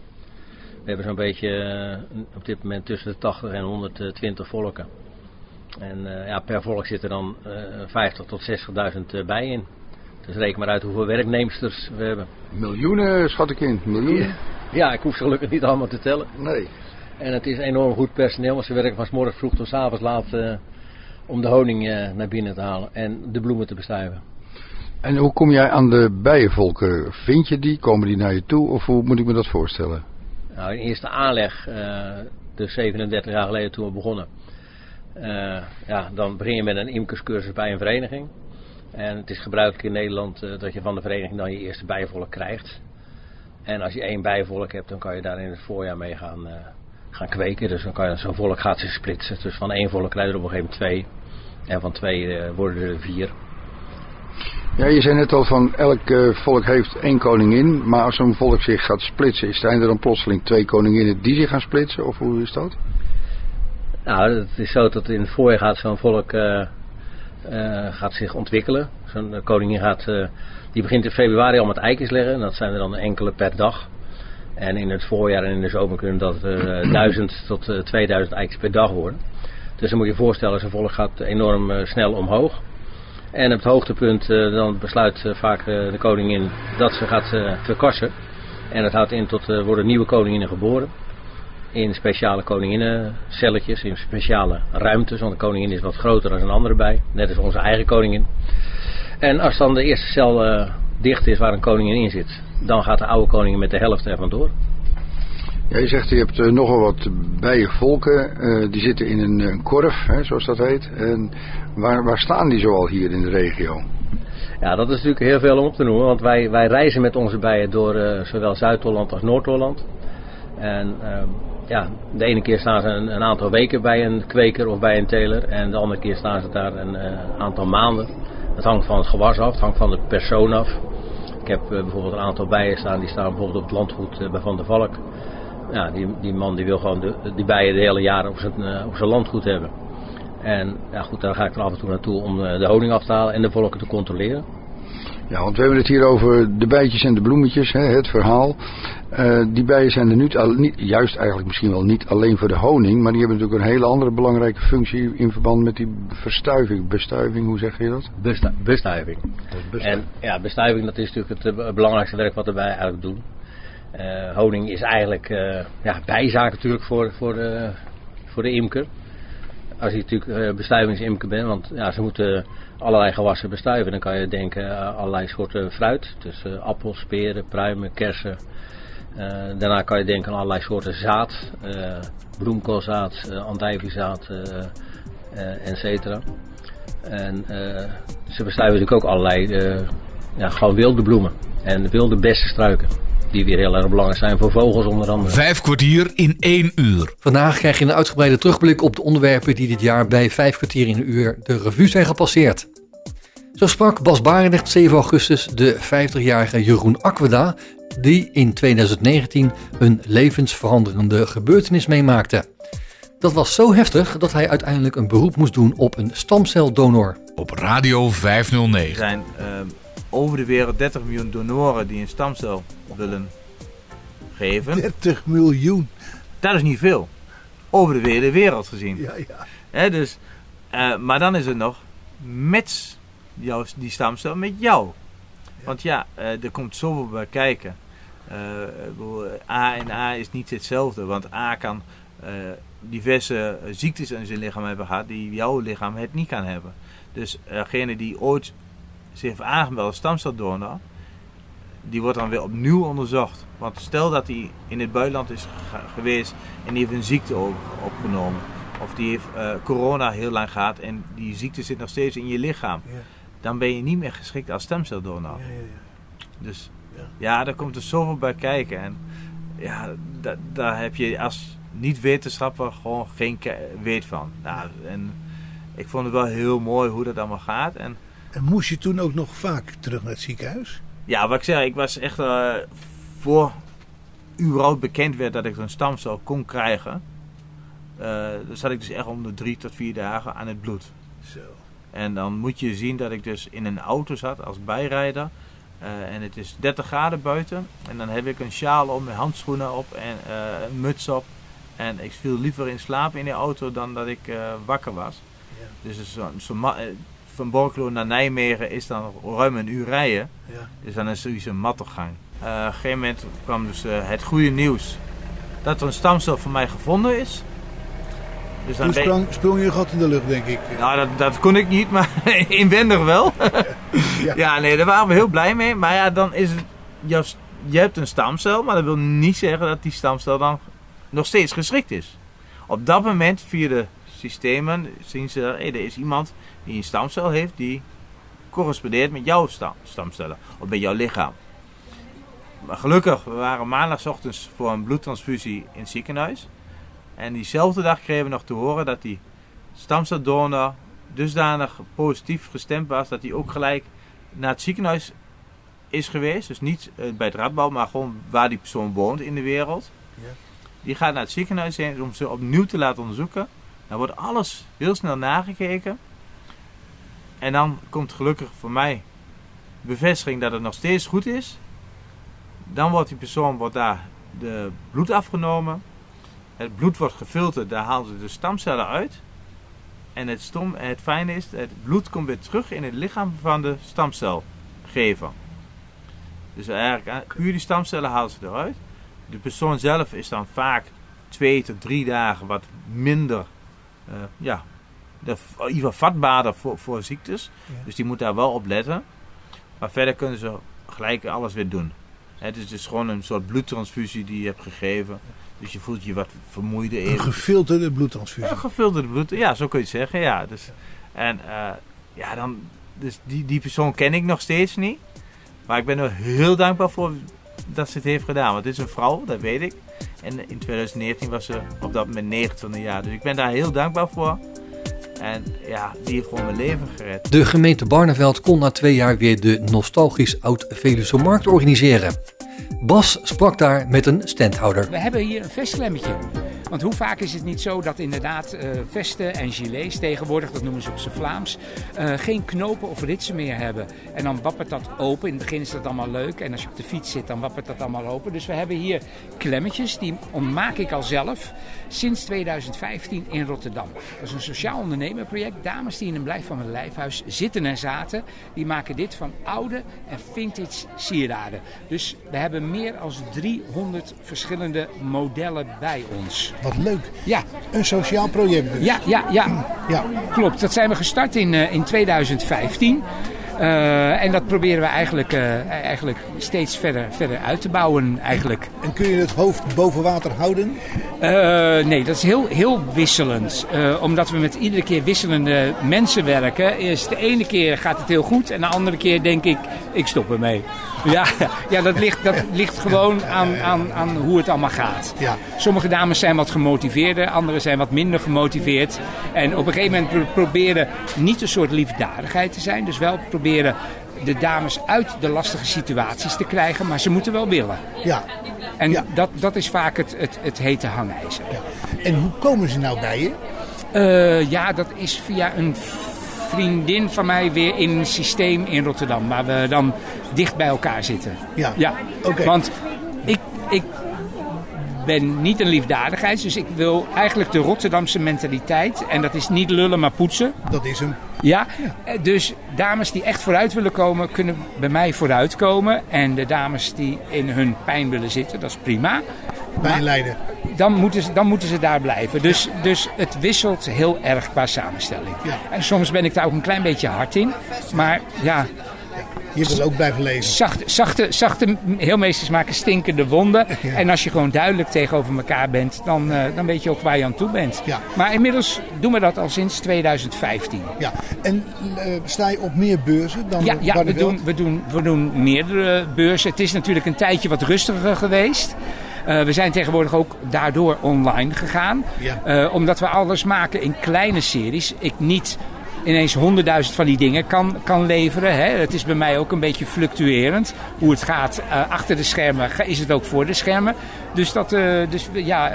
We hebben zo'n beetje eh, op dit moment tussen de 80 en 120 volken. En ja, per volk zitten dan eh 50 tot 60.000 eh, bijen in. Dus reken maar uit hoeveel werknemsters we hebben. Miljoenen schat ik in. Miljoenen? Ja, ik hoef ze gelukkig niet allemaal te tellen. Nee. En het is enorm goed personeel, want ze werken van 's morgens vroeg tot 's avonds laat eh, om de honing eh, naar binnen te halen en de bloemen te bestuiven. En hoe kom jij aan de bijenvolken? Vind je die? Komen die naar je toe? Of hoe moet ik me dat voorstellen? Nou, in eerste aanleg, eh dus 37 jaar geleden toen we begonnen, eh, ja, dan begin je met een imkerscursus bij een vereniging. En het is gebruikelijk in Nederland eh, dat je van de vereniging dan je eerste bijenvolk krijgt. En als je één bijenvolk hebt, dan kan je daar in het voorjaar mee gaan, eh, gaan kweken. Dus dan kan je zo'n volk gaat zich splitsen. Dus van één volk krijg je er op een gegeven moment twee. En van twee eh, worden er vier. Ja, je zei net al van elk volk heeft één koningin. Maar als zo'n volk zich gaat splitsen, zijn er dan plotseling twee koninginnen die zich gaan splitsen? Of hoe is dat? Nou, het is zo dat in het voorjaar gaat zo'n volk eh, gaat zich ontwikkelen. Zo'n eh, koningin gaat, eh, die begint in februari al met eikens leggen. En dat zijn er dan enkele per dag. En in het voorjaar en in de zomer kunnen dat 1000 tot eh, 2000 eikens per dag worden. Dus dan moet je je voorstellen, zo'n volk gaat enorm snel omhoog. En op het hoogtepunt dan besluit vaak de koningin dat ze gaat verkassen. En dat houdt in tot er worden nieuwe koninginnen geboren in speciale koninginnencelletjes, in speciale ruimtes. Want de koningin is wat groter dan een andere bij. Net als onze eigen koningin. En als dan de eerste cel eh, dicht is waar een koningin in zit, dan gaat de oude koningin met de helft ervan door. Ja, je zegt je hebt eh, nogal wat bijenvolken. eh, die zitten in een, korf, hè, zoals dat heet. En waar, waar staan die zoal hier in de regio? Ja, dat is natuurlijk heel veel om op te noemen, want wij, wij reizen met onze bijen door zowel Zuid-Holland als Noord-Holland. En ehm, ja, de ene keer staan ze een, aantal weken bij een kweker of bij een teler, en de andere keer staan ze daar een eh, aantal maanden. Het hangt van het gewas af, het hangt van de persoon af. Ik heb eh, bijvoorbeeld een aantal bijen staan, die staan bijvoorbeeld op het landgoed eh, bij Van der Valk. Ja, die, die man die wil gewoon de, die bijen de hele jaar op zijn, op zijn landgoed hebben. En ja, goed, daar ga ik er af en toe naartoe om de honing af te halen en de volken te controleren. Ja, want we hebben het hier over de bijtjes en de bloemetjes, hè, het verhaal. Uh, die bijen zijn er niet, al, niet, juist eigenlijk misschien wel niet alleen voor de honing, maar die hebben natuurlijk een hele andere belangrijke functie in verband met die verstuiving. Bestuiving, hoe zeg je dat? Bestu bestuiving. En ja, bestuiving dat is natuurlijk het, het belangrijkste werk wat de bijen eigenlijk doen. Uh, honing is eigenlijk ja, bijzaak natuurlijk voor, voor, de, voor de imker. Als je natuurlijk bestuivingsimker bent, want ja, ze moeten allerlei gewassen bestuiven. Dan kan je denken aan allerlei soorten fruit. Dus appels, peren, pruimen, kersen. Uh, daarna kan je denken aan allerlei soorten zaad. Uh, bloemkoolzaad, uh, andijviezaad, et cetera. En ze bestuiven natuurlijk ook allerlei ja, gewoon wilde bloemen. En wilde bessenstruiken. Die weer heel erg belangrijk zijn voor vogels onder andere. Vijf kwartier in één uur. Vandaag krijg je een uitgebreide terugblik op de onderwerpen die dit jaar bij vijf kwartier in een uur de revue zijn gepasseerd. Zo sprak Bas Barendrecht 7 augustus de 50-jarige Jeroen Aqueda, die in 2019 een levensveranderende gebeurtenis meemaakte. Dat was zo heftig dat hij uiteindelijk een beroep moest doen op een stamceldonor. Op Radio 509. Er zijn uh, over de wereld 30 miljoen donoren die een stamcel willen geven. 30 miljoen? Dat is niet veel. Over de hele wereld gezien. Ja, ja. He, dus, uh, maar dan is het nog met jou, die stamcel met jou. Want ja, uh, er komt zoveel bij kijken. Uh, A en A is niet hetzelfde, want A kan uh, diverse ziektes in zijn lichaam hebben gehad die jouw lichaam het niet kan hebben. Dus degene die ooit zich heeft aangemeld als stamceldonor, die wordt dan weer opnieuw onderzocht. Want stel dat hij in het buitenland is geweest en die heeft een ziekte opgenomen. Of die heeft uh, corona heel lang gehad en die ziekte zit nog steeds in je lichaam. Dan ben je niet meer geschikt als stemceldonor. Ja, ja, ja. Dus ja. daar komt er zoveel bij kijken. En ja, daar heb je als niet-wetenschapper gewoon geen weet van. Nou, en ik vond het wel heel mooi hoe dat allemaal gaat. En, en moest je toen ook nog vaak terug naar het ziekenhuis? Ja, wat ik zeg, ik was echt uh, voor überhaupt bekend werd dat ik een stamcel kon krijgen. Uh, dan zat ik dus echt om de drie tot vier dagen aan het bloed. Zo. En dan moet je zien dat ik dus in een auto zat als bijrijder. Uh, en het is 30 graden buiten. En dan heb ik een sjaal om, mijn handschoenen op en uh, een muts op. En ik viel liever in slaap in de auto dan dat ik uh, wakker was. Ja. Dus zo, zo van Borkelo naar Nijmegen is dan ruim een uur rijden. Ja. Dus dan is sowieso een mattergang. op een gegeven moment kwam dus het goede nieuws dat er een stamcel van mij gevonden is. Dus Toen sprong, sprong je gat in de lucht, denk ik. Nou, dat, dat kon ik niet, maar inwendig wel. ja. ja, nee, daar waren we heel blij mee. Maar ja, dan is het... Je hebt een stamcel, maar dat wil niet zeggen dat die stamcel dan nog steeds geschikt is. Op dat moment, via de systemen, zien ze... Hey, er is iemand die een stamcel heeft die correspondeert met jouw stam, stamcellen. Of met jouw lichaam. Maar gelukkig, we waren maandagochtends voor een bloedtransfusie in het ziekenhuis. En diezelfde dag kregen we nog te horen dat die stamceldonor dusdanig positief gestemd was dat hij ook gelijk naar het ziekenhuis is geweest. Dus niet eh, bij het Radbouw, maar gewoon waar die persoon woont in de wereld. Ja. Die gaat naar het ziekenhuis heen om ze opnieuw te laten onderzoeken. Dan wordt alles heel snel nagekeken. En dan komt gelukkig voor mij bevestiging dat het nog steeds goed is. Dan wordt die persoon wordt daar de bloed afgenomen. Het bloed wordt gefilterd, daar halen ze de stamcellen uit. En het, stom, het fijne is, het bloed komt weer terug in het lichaam van de stamcelgever. Dus eigenlijk puur die stamcellen halen ze eruit. De persoon zelf is dan vaak twee tot drie dagen wat minder, uh, ja, in ieder geval vatbaarder voor, voor ziektes. Dus die moet daar wel op letten. Maar verder kunnen ze gelijk alles weer doen. Het is dus gewoon een soort bloedtransfusie die je hebt gegeven. Dus je voelt je wat vermoeider. Een gefilterde bloedtransfusie. Een gefilterde bloed, ja, zo kun je het zeggen, ja. Dus, en uh, ja, dan, dus die, die persoon ken ik nog steeds niet. Maar ik ben er heel dankbaar voor dat ze het heeft gedaan. Want het is een vrouw, dat weet ik. En in 2019 was ze op dat moment 29 jaar. Dus ik ben daar heel dankbaar voor. En ja, die heeft gewoon mijn leven gered. De gemeente Barneveld kon na twee jaar weer de nostalgisch oud Veluwe Markt organiseren. Bas sprak daar met een standhouder. We hebben hier een festlemmetje. Want hoe vaak is het niet zo dat inderdaad eh, vesten en gilets tegenwoordig, dat noemen ze op zijn Vlaams, eh, geen knopen of ritsen meer hebben. En dan wappert dat open. In het begin is dat allemaal leuk. En als je op de fiets zit, dan wappert dat allemaal open. Dus we hebben hier klemmetjes, die maak ik al zelf sinds 2015 in Rotterdam. Dat is een sociaal ondernemerproject. Dames die in een blijf van mijn lijfhuis zitten en zaten, die maken dit van oude en vintage sieraden. Dus we hebben meer dan 300 verschillende modellen bij ons. Wat leuk. Ja. Een sociaal project dus. Ja, ja, ja. Ja. Klopt. Dat zijn we gestart in, eh, in 2015. Eh, en dat proberen we eigenlijk, eh, eigenlijk steeds verder, verder uit te bouwen. Eigenlijk. En kun je het hoofd boven water houden? Nee, dat is heel, heel wisselend. Omdat we met iedere keer wisselende mensen werken. Is de ene keer gaat het heel goed en de andere keer denk ik, ik stop ermee. Ja, ja dat, ligt, dat ligt gewoon aan, aan, aan hoe het allemaal gaat. Ja. Sommige dames zijn wat gemotiveerder, andere zijn wat minder gemotiveerd. En op een gegeven moment pro- proberen niet een soort liefdadigheid te zijn. Dus wel proberen de dames uit de lastige situaties te krijgen, maar ze moeten wel willen. Ja. En dat, dat is vaak het, het, het hete hangijzer. En hoe komen ze nou bij je? Eh, ja, dat is via een vriendin van mij weer in een systeem in Rotterdam, waar we dan dicht bij elkaar zitten. Ja, ja. oké. Want ik, ik ben niet een liefdadigheid, dus ik wil eigenlijk de Rotterdamse mentaliteit. En dat is niet lullen, maar poetsen. Dat is hem. Ja, eh, dus dames die echt vooruit willen komen, kunnen bij mij vooruitkomen. En de dames die in hun pijn willen zitten, dat is prima. Lijden. Dan moeten ze, dan moeten ze daar blijven. Dus, dus het wisselt heel erg qua samenstelling. Ja. En soms ben ik daar ook een klein beetje hard in. Maar ja, Je wil ook blijven leven. zachte, zachte, zachte heelmeesters maken stinkende wonden. En als je gewoon duidelijk tegenover elkaar bent, dan, eh, dan weet je ook waar je aan toe bent. Ja. Maar inmiddels doen we dat al sinds 2015. Ja. En eh, sta je op meer beurzen dan Ja, ja we, doen, we, doen, we doen meerdere beurzen. Het is natuurlijk een tijdje wat rustiger geweest. Eh, we zijn tegenwoordig ook daardoor online gegaan. Ja. Eh, omdat we alles maken in kleine series. Ik niet ineens honderdduizend van die dingen kan, kan leveren. Hè. Het is bij mij ook een beetje fluctuerend. Hoe het gaat eh, achter de schermen is het ook voor de schermen. Dus, dat, dus ja,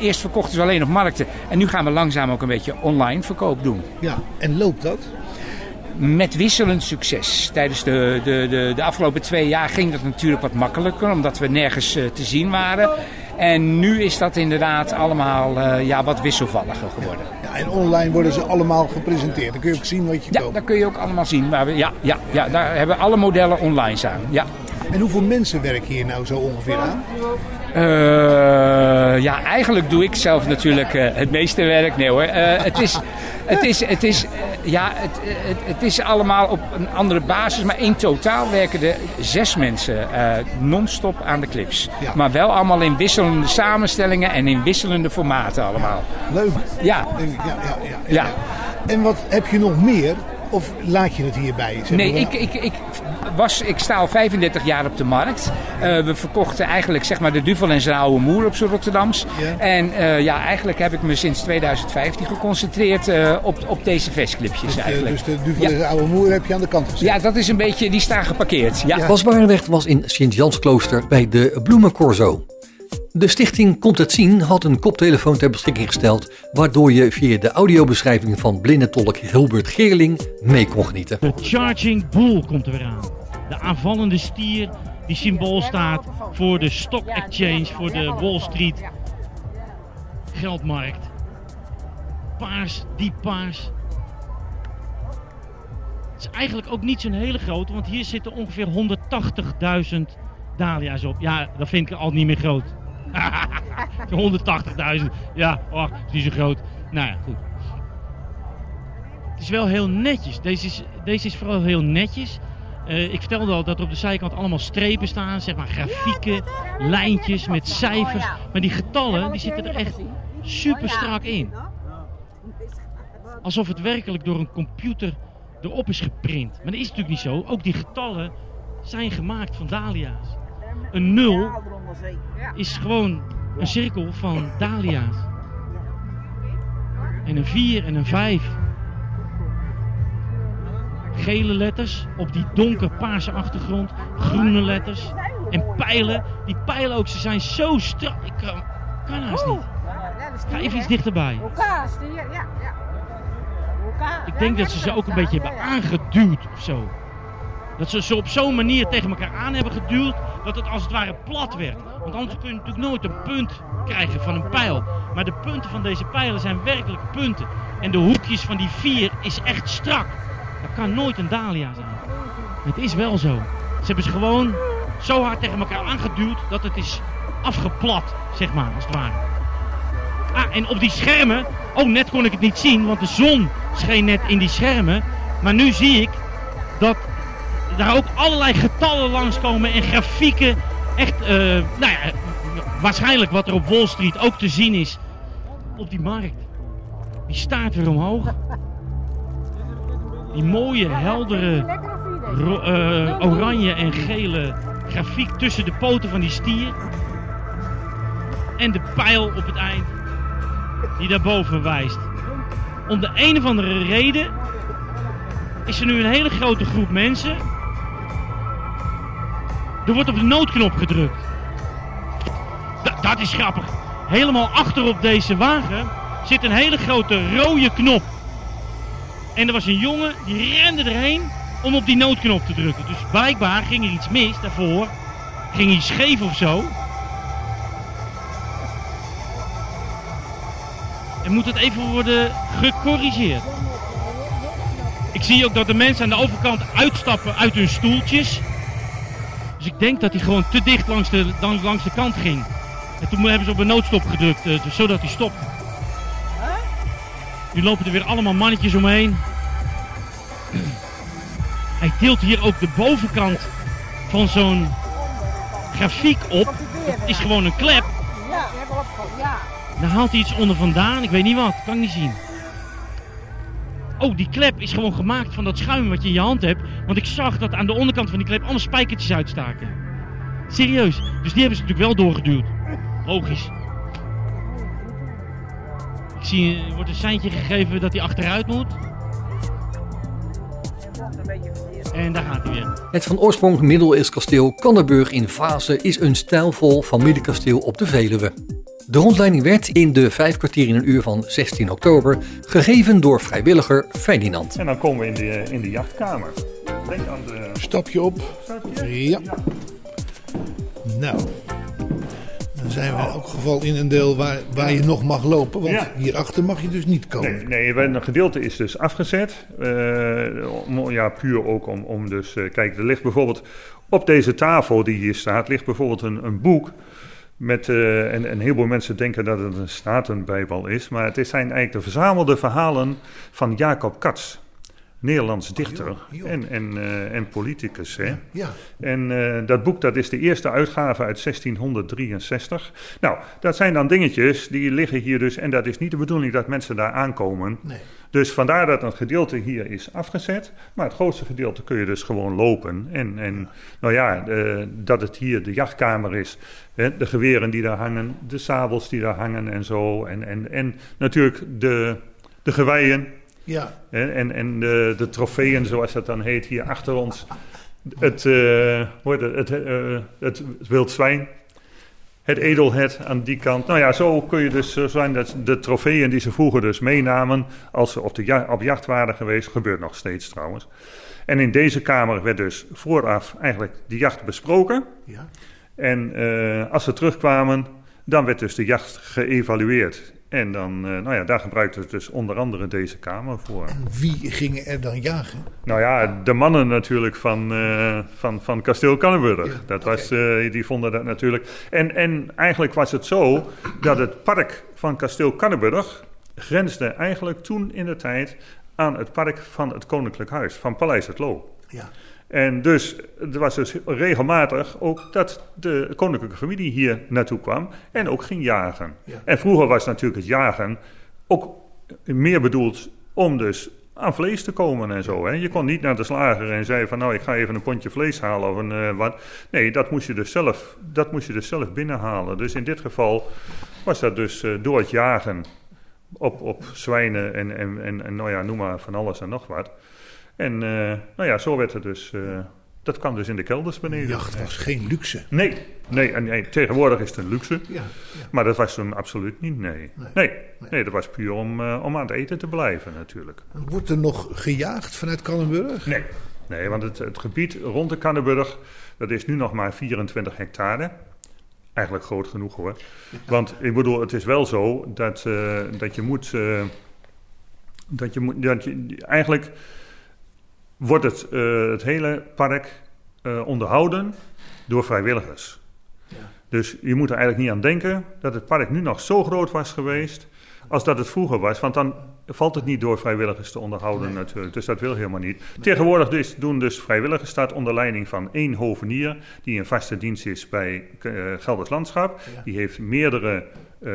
eerst verkochten we alleen op markten. En nu gaan we langzaam ook een beetje online verkoop doen. Ja, en loopt dat? Met wisselend succes. Tijdens de, de, de, de afgelopen twee jaar ging dat natuurlijk wat makkelijker, omdat we nergens eh, te zien waren. En nu is dat inderdaad allemaal eh, ja, wat wisselvalliger geworden. Ja, en online worden ze allemaal gepresenteerd. Dan kun je ook zien wat je Ja, koopt. daar kun je ook allemaal zien. Waar we, ja, ja, ja, daar hebben alle modellen online staan. Ja. En hoeveel mensen werken hier nou zo ongeveer aan? Eh, ja, eigenlijk doe ik zelf natuurlijk eh, het meeste werk. Nee hoor. Eh, het is, het is, het is, ja, het, het, het is allemaal op een andere basis. Maar in totaal werken er zes mensen non-stop aan de clips. Ja. Maar wel allemaal in wisselende samenstellingen en in wisselende formaten allemaal. Leuk. Ja. Ja, ja, ja, Ja. En wat heb je nog meer? Of laat je het hierbij? Zeg Nee, maar? ik, ik, ik, was, ik sta al 35 jaar op de markt. Eh, we verkochten eigenlijk zeg maar, de Duvel en zijn oude moer op zijn Rotterdams. Ja. En eh, ja, eigenlijk heb ik me sinds 2015 geconcentreerd eh, op, op deze vestclipjes. Dus, eigenlijk. dus de duvel en de oude moer heb je aan de kant gezet. Ja, dat is een beetje, die staan geparkeerd. Ja. Bas Barendrecht was in Sint-Jansklooster bij de Bloemencorso. De stichting Komt het Zien had een koptelefoon ter beschikking gesteld, waardoor je via de audiobeschrijving van blindentolk Hilbert Geerling mee kon genieten. De Charging Bull komt er weer aan. De aanvallende stier die symbool staat voor de Stock Exchange, voor de Wall Street geldmarkt. Paars, diep paars. Het is eigenlijk ook niet zo'n hele grote, want hier zitten ongeveer 180.000 dahlia's op. Ja, dat vind ik al niet meer groot. 180.000. Ja, ach, is niet zo groot. Nou ja, goed. Het is wel heel netjes. Deze is, deze is vooral heel netjes. Eh, ik vertelde al dat er op de zijkant allemaal strepen staan, zeg maar grafieken, lijntjes met cijfers. Maar die getallen die zitten er echt super strak in. Alsof het werkelijk door een computer erop is geprint. Maar dat is natuurlijk niet zo. Ook die getallen zijn gemaakt van dahlia's. Een 0 is gewoon een cirkel van dahlia's. En een 4 en een 5. Gele letters op die donkerpaarse achtergrond. Groene letters. En pijlen. Die pijlen ook, ze zijn zo strak. Ik kan, kan haast niet. Ga even iets dichterbij. Ik denk dat ze ze ook een beetje hebben aangeduwd of zo. Dat ze ze op zo'n manier tegen elkaar aan hebben geduwd dat het als het ware plat werd. Want anders kun je natuurlijk nooit een punt krijgen van een pijl. Maar de punten van deze pijlen zijn werkelijk punten. En de hoekjes van die vier is echt strak. Dat kan nooit een dahlia zijn. Het is wel zo. Ze hebben ze gewoon zo hard tegen elkaar aangeduwd dat het is afgeplat, zeg maar, als het ware. Ah, en op die schermen, oh net kon ik het niet zien, want de zon scheen net in die schermen. Maar nu zie ik dat daar ook allerlei getallen langskomen en grafieken. Echt, eh, nou ja, waarschijnlijk wat er op Wall Street ook te zien is op die markt. Die staart weer omhoog. Die mooie, heldere, eh, oranje en gele grafiek tussen de poten van die stier. En de pijl op het eind die daarboven wijst. Om de een of andere reden is er nu een hele grote groep mensen. Er wordt op de noodknop gedrukt. Da- dat is grappig. Helemaal achter op deze wagen zit een hele grote rode knop. En er was een jongen die rende erheen om op die noodknop te drukken. Dus blijkbaar ging er iets mis daarvoor. Ging hij scheef of zo. En moet het even worden gecorrigeerd. Ik zie ook dat de mensen aan de overkant uitstappen uit hun stoeltjes. Dus ik denk dat hij gewoon te dicht langs de, dan, langs de kant ging. En toen hebben ze op een noodstop gedrukt, eh, dus zodat hij stopt. Nu lopen er weer allemaal mannetjes omheen. Hij tilt hier ook de bovenkant van zo'n grafiek op. Het is gewoon een klep. Ja, ja. Daar haalt hij iets onder vandaan. Ik weet niet wat. Kan ik niet zien. Oh, die klep is gewoon gemaakt van dat schuim wat je in je hand hebt. Want ik zag dat aan de onderkant van die klep allemaal spijkertjes uitstaken. Serieus. Dus die hebben ze natuurlijk wel doorgeduwd. Logisch. Ik zie, er wordt een seintje gegeven dat hij achteruit moet. En daar gaat hij weer. Het van oorsprong middeleeuws kasteel Kanderburg in Vaassen is een stijlvol familiekasteel op de Veluwe. De rondleiding werd in de vijf kwartier in een uur van 16 oktober gegeven door vrijwilliger Ferdinand. En dan komen we in de, in de jachtkamer. Denk aan de... Stapje op. Ja. Nou. Dan zijn we in elk geval in een deel waar, waar je nog mag lopen. Want Ja. hierachter mag je dus niet komen. Nee, nee, een gedeelte is dus afgezet. Eh, om, ja, puur ook om, om dus... eh, kijk, er ligt bijvoorbeeld op deze tafel die hier staat... ligt bijvoorbeeld een, een boek... Met, eh, en, en een heleboel mensen denken dat het een Statenbijbel is... maar het zijn eigenlijk de verzamelde verhalen van Jacob Katz... Nederlands dichter en, en, eh, en politicus. Hè? Ja. En eh, dat boek dat is de eerste uitgave uit 1663. Nou, dat zijn dan dingetjes die liggen hier dus. En dat is niet de bedoeling dat mensen daar aankomen. Nee. Dus vandaar dat een gedeelte hier is afgezet. Maar het grootste gedeelte kun je dus gewoon lopen. En, en nou ja, dat het hier de jachtkamer is. Hè, de geweren die daar hangen, de sabels die daar hangen en zo. En, en, en natuurlijk de, de geweien. Ja. Hè, En, en de, de trofeeën, zoals dat dan heet, hier achter ons. Het, hoe heet het, het, eh, het wild zwijn. Het edelhet aan die kant. Nou ja, zo kun je dus zo zijn dat de trofeeën die ze vroeger dus meenamen. als ze op, de ja- op jacht waren geweest. gebeurt nog steeds trouwens. En in deze kamer werd dus vooraf eigenlijk de jacht besproken. Ja. En eh, als ze terugkwamen, dan werd dus de jacht geëvalueerd. En dan, eh, nou ja, daar gebruikte het dus onder andere deze kamer voor. Wie gingen er dan jagen? Nou ja, de mannen natuurlijk van, eh, van, van Kasteel Kannenburg. dat was, eh, die vonden dat natuurlijk. En, en eigenlijk was het zo dat het park van Kasteel Kannenburg grensde eigenlijk toen in de tijd aan het park van het Koninklijk Huis, van Paleis het Loo. Ja. En dus er was dus regelmatig ook dat de koninklijke familie hier naartoe kwam en ook ging jagen. Ja. En vroeger was natuurlijk het jagen ook meer bedoeld om dus aan vlees te komen en zo. Hè. Je kon niet naar de slager en zei van nou ik ga even een pondje vlees halen of een eh, wat. Nee, dat moest je dus zelf, dat moest je dus zelf binnenhalen. Dus in dit geval was dat dus eh, door het jagen op, op zwijnen en, en, en, en nou ja, noem maar van alles en nog wat. En eh, nou ja, zo werd er dus eh, Dat kwam dus in de kelders beneden. Jacht was geen luxe. Nee, nee, en nee, tegenwoordig is het een luxe. Ja, Maar dat was toen absoluut niet, nee. Nee, nee, dat was puur om, eh, om aan het eten te blijven natuurlijk. Wordt er nog gejaagd vanuit Kannenburg? Nee, nee want het, het gebied rond de Kannenburg, dat is nu nog maar 24 hectare. Eigenlijk groot genoeg hoor. Want ik bedoel, het is wel zo dat, dat je moet... dat je moet dat je, eigenlijk wordt het, eh, het hele park eh, onderhouden door vrijwilligers. Dus je moet er eigenlijk niet aan denken dat het park nu nog zo groot was geweest als dat het vroeger was. Want dan valt het niet door vrijwilligers te onderhouden natuurlijk. Dus dat wil helemaal niet. Tegenwoordig dus, doen dus vrijwilligers staat onder leiding van één hovenier... die in vaste dienst is bij eh, Gelders Landschap. Die heeft meerdere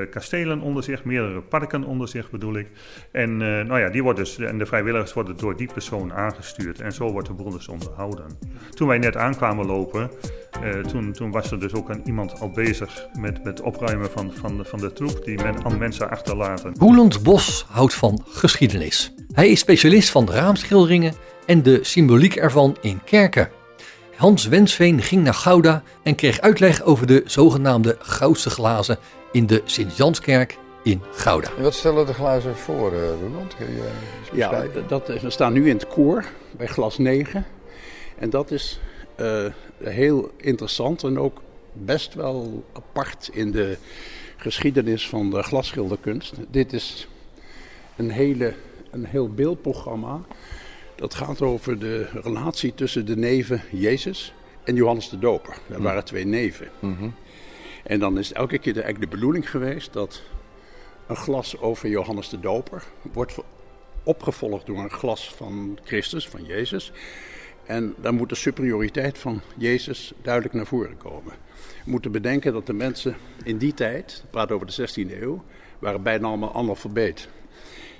kastelen onder zich, meerdere parken onder zich bedoel ik. En, eh, nou ja, die wordt dus, en de vrijwilligers worden door die persoon aangestuurd. En zo wordt de boel dus onderhouden. Toen wij net aankwamen lopen, eh, toen, toen was er dus ook een, iemand al bezig met het opruimen van, van, de, van de troep die men aan mensen achterlaten. Roeland Bos houdt van geschiedenis. Hij is specialist van raamschilderingen en de symboliek ervan in kerken. Hans Wensveen ging naar Gouda en kreeg uitleg over de zogenaamde goudse glazen in de Sint-Janskerk in Gouda. En wat stellen de glazen voor, uh, Roland? Kun je eens Ja, dat, we staan nu in het koor bij glas 9. En dat is eh, heel interessant en ook best wel apart in de geschiedenis van de glasschilderkunst. Dit is een, hele, een heel beeldprogramma. Dat gaat over de relatie tussen de neven Jezus en Johannes de Doper. Er waren twee neven. En dan is elke keer de, eigenlijk de bedoeling geweest dat een glas over Johannes de Doper wordt opgevolgd door een glas van Christus, van Jezus. En dan moet de superioriteit van Jezus duidelijk naar voren komen. We moeten bedenken dat de mensen in die tijd, ik praat over de 16e eeuw, waren bijna allemaal analfabeet.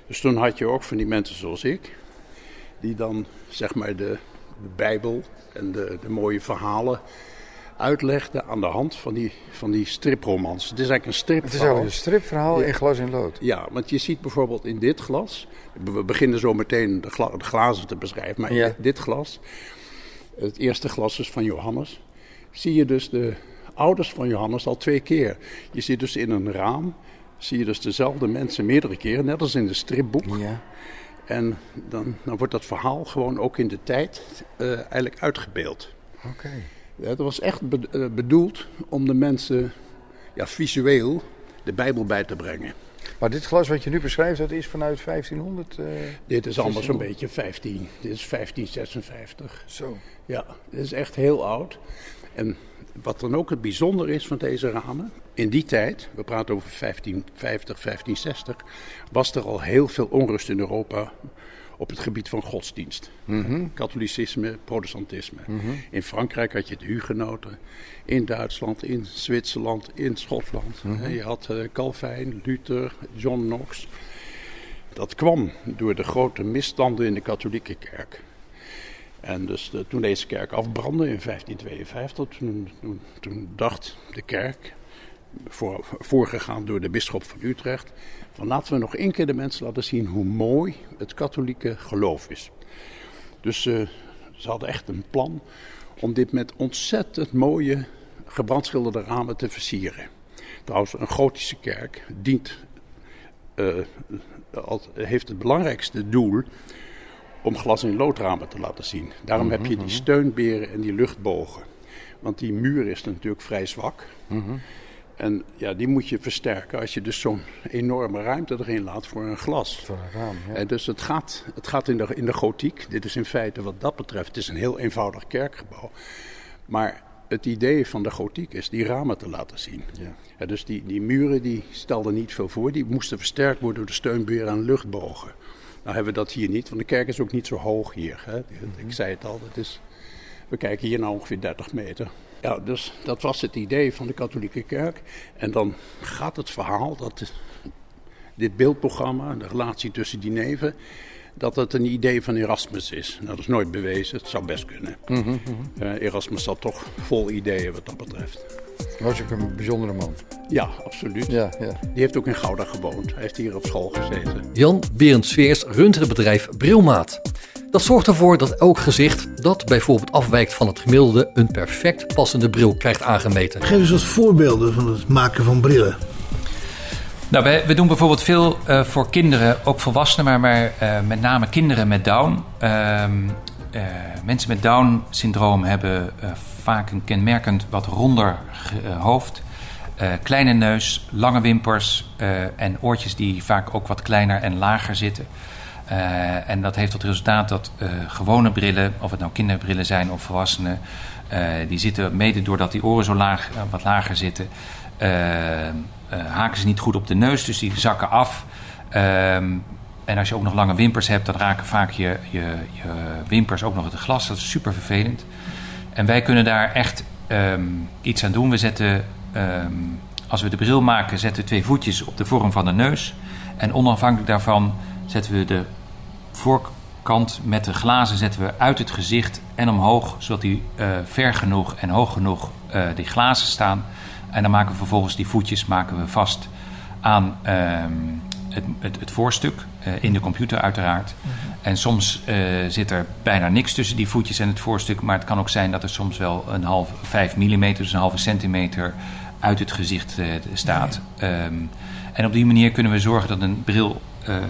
Dus toen had je ook van die mensen zoals ik, die dan zeg maar de, de Bijbel en de, de mooie verhalen uitlegden aan de hand van die, van die stripromans. Het is eigenlijk een stripverhaal. Het is eigenlijk een stripverhaal in glas in lood. Ja, want je ziet bijvoorbeeld in dit glas, we beginnen zo meteen de, gla- de glazen te beschrijven, maar Ja. in dit glas, het eerste glas is van Johannes, zie je dus de ouders van Johannes al twee keer. Je ziet dus in een raam, zie je dus dezelfde mensen meerdere keren, net als in de stripboek. En dan, dan wordt dat verhaal gewoon ook in de tijd eh, eigenlijk uitgebeeld. Oké. Ja, dat was echt be- eh, bedoeld om de mensen ja, visueel de Bijbel bij te brengen. Maar dit glas wat je nu beschrijft, dat is vanuit 1500? eh, Dit is allemaal zo'n 1600? beetje 15. Dit is 1556. Zo. Ja, dit is echt heel oud. En wat dan ook het bijzonder is van deze ramen, in die tijd, we praten over 1550, 1560, was er al heel veel onrust in Europa op het gebied van godsdienst. Mhm. Katholicisme, protestantisme. Mhm. In Frankrijk had je de hugenoten, in Duitsland, in Zwitserland, in Schotland. Mhm. Je had Calvijn, Luther, John Knox. Dat kwam door de grote misstanden in de katholieke kerk. En dus de- toen deze kerk afbrandde in 1552, toen, toen, dacht de kerk, voor, voorgegaan door de bisschop van Utrecht, van laten we nog één keer de mensen laten zien hoe mooi het katholieke geloof is. Dus eh, ze hadden echt een plan om dit met ontzettend mooie gebrandschilderde ramen te versieren. Trouwens, een gotische kerk dient, eh, heeft het belangrijkste doel om glas- in loodramen te laten zien. Daarom heb je die steunberen en die luchtbogen. Want die muur is natuurlijk vrij zwak. En ja, die moet je versterken als je dus zo'n enorme ruimte erin laat voor een glas. Voor een raam, ja. En dus het gaat, het gaat in, de, in de gotiek. Dit is in feite wat dat betreft, het is een heel eenvoudig kerkgebouw. Maar het idee van de gotiek is die ramen te laten zien. Ja. dus die, die muren die stelden niet veel voor. Die moesten versterkt worden door de steunberen en luchtbogen. Nou hebben we dat hier niet, want de kerk is ook niet zo hoog hier. Hè. Ik zei het al, is, we kijken hier nou ongeveer 30 meter. Ja, dus dat was het idee van de katholieke kerk. En dan gaat het verhaal dat dit beeldprogramma, de relatie tussen die neven, dat het een idee van Erasmus is. Nou, dat is nooit bewezen, het zou best kunnen. Mhm, mhm. Eh, Erasmus zat toch vol ideeën wat dat betreft. Was ook een bijzondere man. Ja, absoluut. Ja, ja. Die heeft ook in Gouda gewoond. Hij heeft hier op school gezeten. Jan Berend Sveers runt het bedrijf Brilmaat. Dat zorgt ervoor dat elk gezicht dat bijvoorbeeld afwijkt van het gemiddelde een perfect passende bril krijgt aangemeten. Geef eens wat voorbeelden van het maken van brillen. Nou, we, we doen bijvoorbeeld veel uh, voor kinderen, ook volwassenen, maar, maar uh, met name kinderen met Down. Uh, mensen met Down-syndroom hebben vaak een kenmerkend wat ronder hoofd. kleine neus, lange wimpers en oortjes die vaak ook wat kleiner en lager zitten. En dat heeft tot resultaat dat gewone brillen, of het nou kinderbrillen zijn of volwassenen, die zitten mede doordat die oren zo laag, wat lager zitten, haken ze niet goed op de neus, dus die zakken af. Ehm, en als je ook nog lange wimpers hebt, dan raken vaak je, je, je wimpers ook nog het glas. Dat is super vervelend. En wij kunnen daar echt um, iets aan doen. We zetten, um, als we de bril maken, zetten we twee voetjes op de vorm van de neus. En onafhankelijk daarvan zetten we de voorkant met de glazen zetten we uit het gezicht en omhoog, zodat die uh, ver genoeg en hoog genoeg uh, die glazen staan. En dan maken we vervolgens die voetjes maken we vast aan uh, het, het, het, voorstuk, uh, in de computer uiteraard. Mm -hmm. En soms zit er bijna niks tussen die voetjes en het voorstuk, maar het kan ook zijn dat er soms wel een half, vijf millimeter, dus een halve centimeter uit het gezicht staat. Ja, ja. Um, en op die manier kunnen we zorgen dat een bril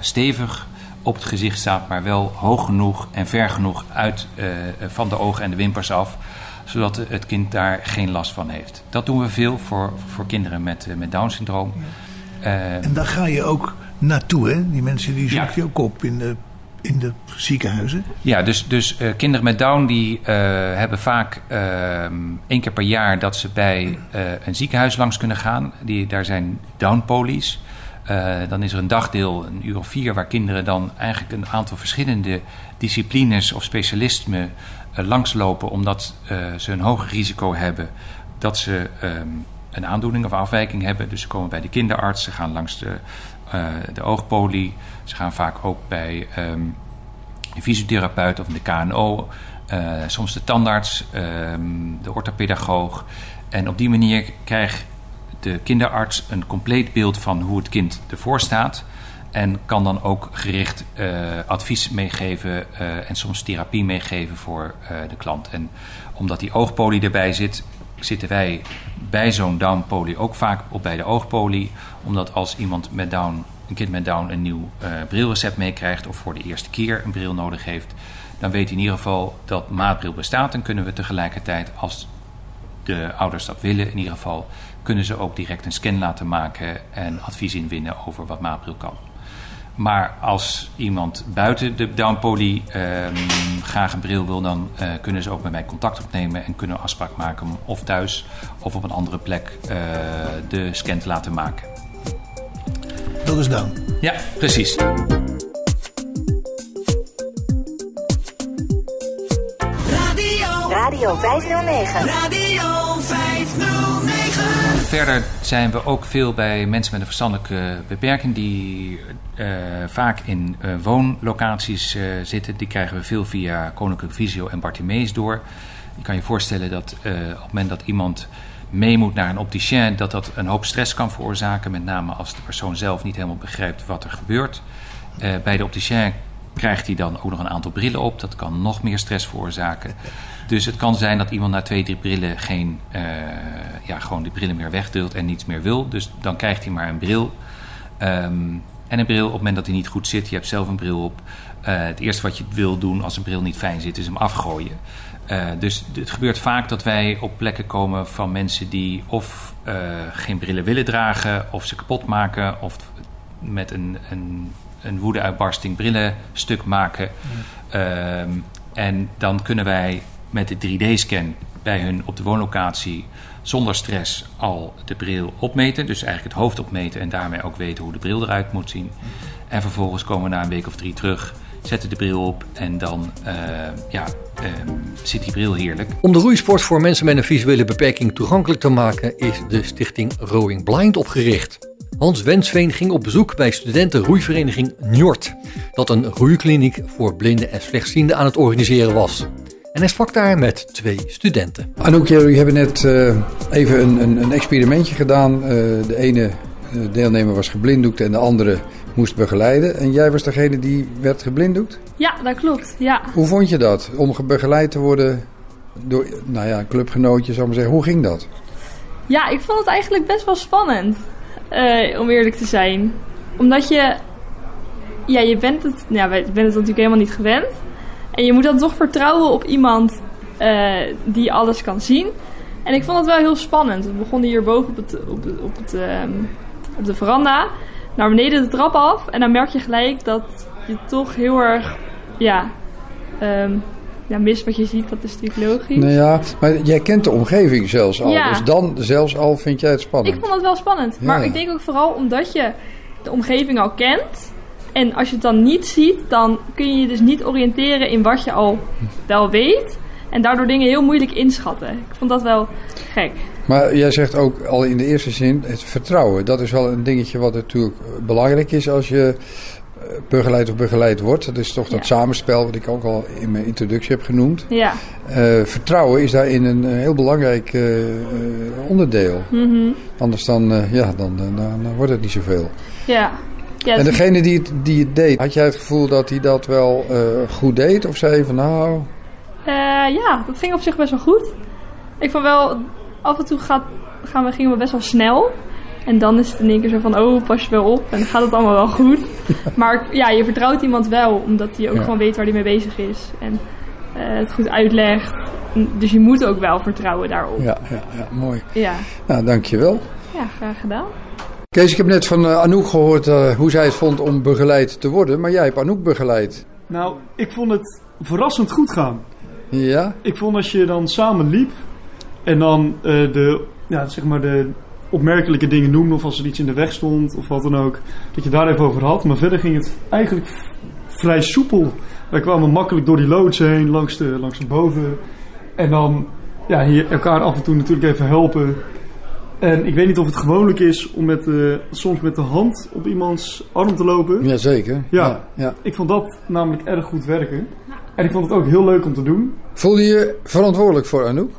stevig op het gezicht staat, maar wel hoog genoeg en ver genoeg uit uh, van de ogen en de wimpers af, zodat het kind daar geen last van heeft. Dat doen we veel voor, voor kinderen met, met Down-syndroom. Ja. Uh, en daar ga je ook naartoe, hè? Die mensen die zoek je ja. ook op in de, in de ziekenhuizen. Ja, dus, dus kinderen met Down die hebben vaak ehm, één keer per jaar dat ze bij een ziekenhuis langs kunnen gaan. Die, daar zijn Down-polies. Dan is er een dagdeel, een uur of vier, waar kinderen dan eigenlijk een aantal verschillende disciplines of specialismen langslopen, omdat ze een hoger risico hebben dat ze um, een aandoening of afwijking hebben. Dus ze komen bij de kinderarts, ze gaan langs de, de oogpolie, ze gaan vaak ook bij um, een fysiotherapeut of de KNO, soms de tandarts, um, de orthopedagoog. En op die manier krijgt de kinderarts een compleet beeld van hoe het kind ervoor staat. En kan dan ook gericht uh, advies meegeven en soms therapie meegeven voor de klant. En omdat die oogpolie erbij zit, zitten wij bij zo'n downpolie ook vaak op bij de oogpolie. Omdat als iemand met down, een kind met down een nieuw brilrecept meekrijgt of voor de eerste keer een bril nodig heeft, dan weet hij in ieder geval dat maatbril bestaat. En kunnen we tegelijkertijd, als de ouders dat willen, in ieder geval kunnen ze ook direct een scan laten maken en advies inwinnen over wat maatbril kan. Maar als iemand buiten de downpoly um, graag een bril wil, dan uh, kunnen ze ook met mij contact opnemen en kunnen afspraak maken om of thuis of op een andere plek uh, de scan te laten maken. Dat is dan. Ja, precies. Radio, Radio 509. Radio 509. Verder zijn we ook veel bij mensen met een verstandelijke beperking die uh, vaak in uh, woonlocaties uh, zitten. Die krijgen we veel via Koninklijk Visio en Bartimeus door. Je kan je voorstellen dat op het moment dat iemand mee moet naar een opticien, dat dat een hoop stress kan veroorzaken. Met name als de persoon zelf niet helemaal begrijpt wat er gebeurt. bij de opticien krijgt hij dan ook nog een aantal brillen op. Dat kan nog meer stress veroorzaken. Dus het kan zijn dat iemand na twee, drie brillen geen, uh, ja, gewoon die brillen meer wegdeelt en niets meer wil. Dus dan krijgt hij maar een bril. Um, en een bril op het moment dat hij niet goed zit, je hebt zelf een bril op. Uh, het eerste wat je wil doen als een bril niet fijn zit, is hem afgooien. Uh, dus het gebeurt vaak dat wij op plekken komen van mensen die of geen brillen willen dragen, of ze kapot maken, of met een, een, een woedeuitbarsting brillen stuk maken. Ja. Um, en dan kunnen wij met de 3D-scan bij hun op de woonlocatie zonder stress al de bril opmeten. Dus eigenlijk het hoofd opmeten en daarmee ook weten hoe de bril eruit moet zien. En vervolgens komen we na een week of drie terug, zetten de bril op en dan uh, ja, uh, zit die bril heerlijk. Om de roeisport voor mensen met een visuele beperking toegankelijk te maken is de stichting Rowing Blind opgericht. Hans Wensveen ging op bezoek bij studentenroeivereniging Njord, dat een roeikliniek voor blinden en slechtzienden aan het organiseren was. En hij sprak daar met twee studenten. Anouk, jullie hebben net uh, even een, een, een, experimentje gedaan. Uh, de ene deelnemer was geblinddoekt en de andere moest begeleiden. En jij was degene die werd geblinddoekt? Ja, dat klopt. Ja. Hoe vond je dat? Om begeleid te worden door nou ja, een clubgenootje, zou ik maar zeggen. Hoe ging dat? Ja, ik vond het eigenlijk best wel spannend. eh, om eerlijk te zijn. Omdat je... Ja, je bent het, ja, je bent het natuurlijk helemaal niet gewend. En je moet dan toch vertrouwen op iemand eh, die alles kan zien. En ik vond het wel heel spannend. We begonnen hier boven op, het, op, het- op, het, ehm, op de veranda. Naar beneden de trap af. En dan merk je gelijk dat je toch heel erg... Ja, ehm, ja mist wat je ziet. Dat is natuurlijk logisch. Nou ja, maar jij kent de omgeving zelfs al. Ja. Dus dan zelfs al vind jij het spannend. Ik vond het wel spannend. Ja, maar ik denk ook vooral omdat je de omgeving al kent. En als je het dan niet ziet, dan kun je je dus niet oriënteren in wat je al wel weet. En daardoor dingen heel moeilijk inschatten. Ik vond dat wel gek. Maar jij zegt ook al in de eerste zin het vertrouwen. Dat is wel een dingetje wat natuurlijk belangrijk is als je eh, begeleid of begeleid wordt. Dat is toch dat samenspel wat ik ook al in mijn introductie heb genoemd. Ja. Eh, vertrouwen is daarin een eh, heel belangrijk onderdeel. Mhm. Anders dan, ja, dan, dan, dan wordt het niet zoveel. Ja. ja en degene die het, die het deed, had jij het gevoel dat hij dat wel goed deed? Of zei je van nou, ja, dat ging op zich best wel goed. Ik vond wel, af en toe gaat, gaan we, gingen we best wel snel. En dan is het in één keer zo van, oh, pas je wel op. En gaat het allemaal wel goed. maar ja, je vertrouwt iemand wel, omdat hij ook Ja. gewoon weet waar hij mee bezig is. En eh, het goed uitlegt. Dus je moet ook wel vertrouwen daarop. ja, ja, ja mooi. Ja, Nou, dankjewel. ja graag gedaan. Kees, ik heb net van eh, Anouk gehoord eh, hoe zij het vond om begeleid te worden. Maar jij hebt Anouk begeleid. Nou, ik vond het verrassend goed gaan. Ja? Ik vond als je dan samen liep en dan eh, de, ja, zeg maar de opmerkelijke dingen noemde of als er iets in de weg stond of wat dan ook, dat je daar even over had. Maar verder ging het eigenlijk vrij soepel. Wij kwamen makkelijk door die loods heen, langs de, langs de boven. En dan ja, hier elkaar af en toe natuurlijk even helpen. En ik weet niet of het gewoonlijk is om met, soms met de hand op iemands arm te lopen. Jazeker. Ja, Ja, ja. ik vond dat namelijk erg goed werken. En ik vond het ook heel leuk om te doen. Voelde je je verantwoordelijk voor Anouk?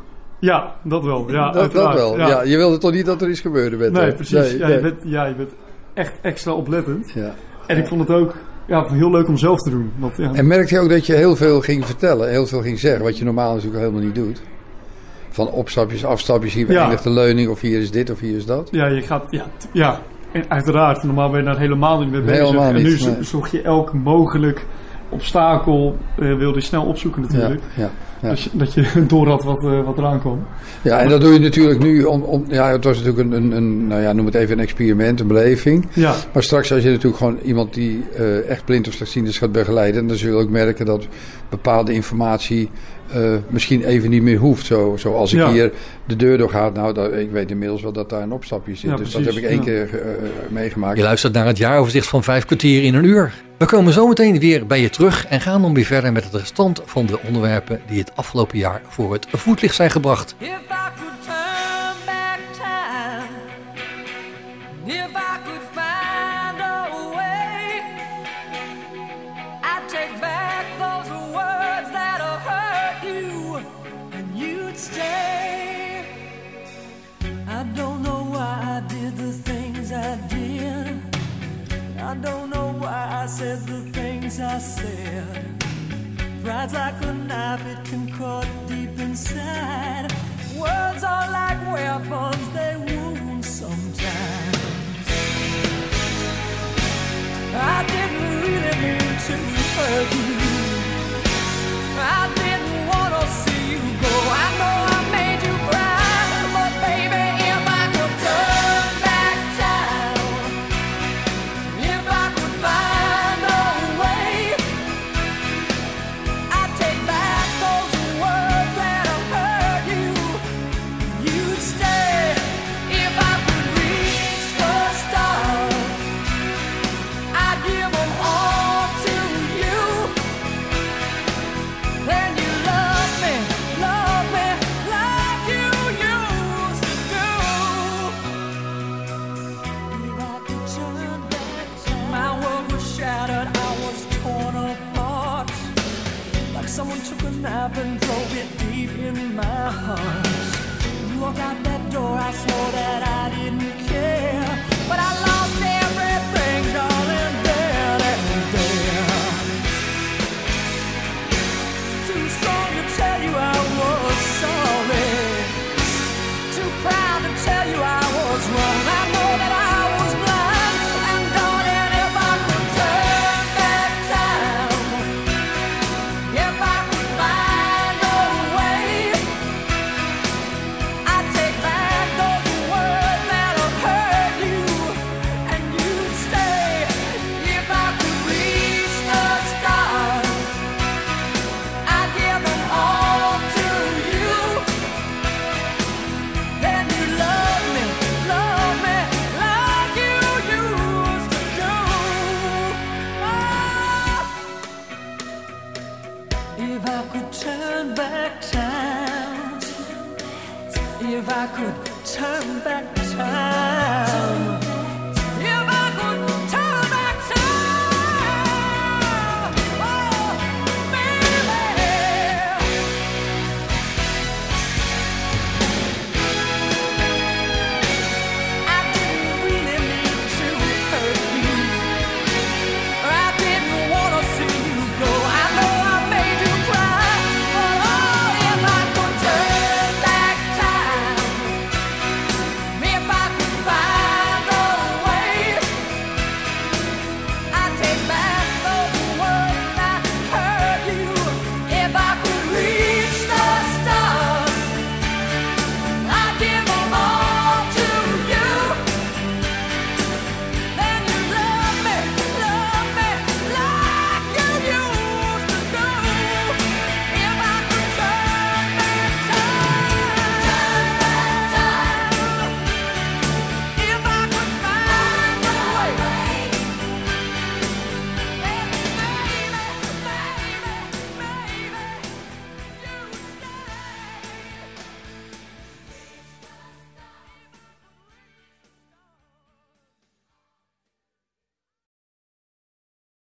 Ja, dat wel. Ja, dat, wel. Ja. je wilde toch niet dat er iets gebeurde met Nee, precies. Nee, ja, nee. Je bent, ja, je bent echt extra oplettend. Ja. En ik vond het ook ja, heel leuk om zelf te doen. Want, ja, En merkte je ook dat je heel veel ging vertellen, heel veel ging zeggen, wat je normaal natuurlijk helemaal niet doet? Van opstapjes, afstapjes, hier Ja. eindigt de leuning, of hier is dit, of hier is dat. ja, je gaat... Ja, ja. En uiteraard. Normaal ben je daar helemaal niet mee bezig. Helemaal en nu niet, zo- nee. zocht je elk mogelijk obstakel eh, wilde je snel opzoeken natuurlijk. Ja, ja, ja. Dus dat je door had wat, eh, wat eraan kwam. Ja, en dat doe je natuurlijk nu om, om ja, het was natuurlijk een, een, een, nou ja, noem het even een experiment, een beleving. Ja. Maar straks als je natuurlijk gewoon iemand die eh, echt blind of slechtziend is gaat begeleiden, dan zul je ook merken dat bepaalde informatie eh, misschien even niet meer hoeft. Zo, zo als ik Ja. hier de deur door ga, nou, dat, ik weet inmiddels wel dat daar een opstapje zit. Ja, dus dat heb ik één ja. keer eh, meegemaakt. Je luistert naar het jaaroverzicht van vijf kwartier in een uur. We komen zometeen weer bij je terug en gaan dan weer verder met het restant van de onderwerpen die het afgelopen jaar voor het voetlicht zijn gebracht. I don't know why I said the things I said. Pride's like a knife, it can cut deep inside. Words are like weapons, they wound sometimes. I didn't really mean to hurt you. I didn't want to see you go. I know 자꾸 처음 봐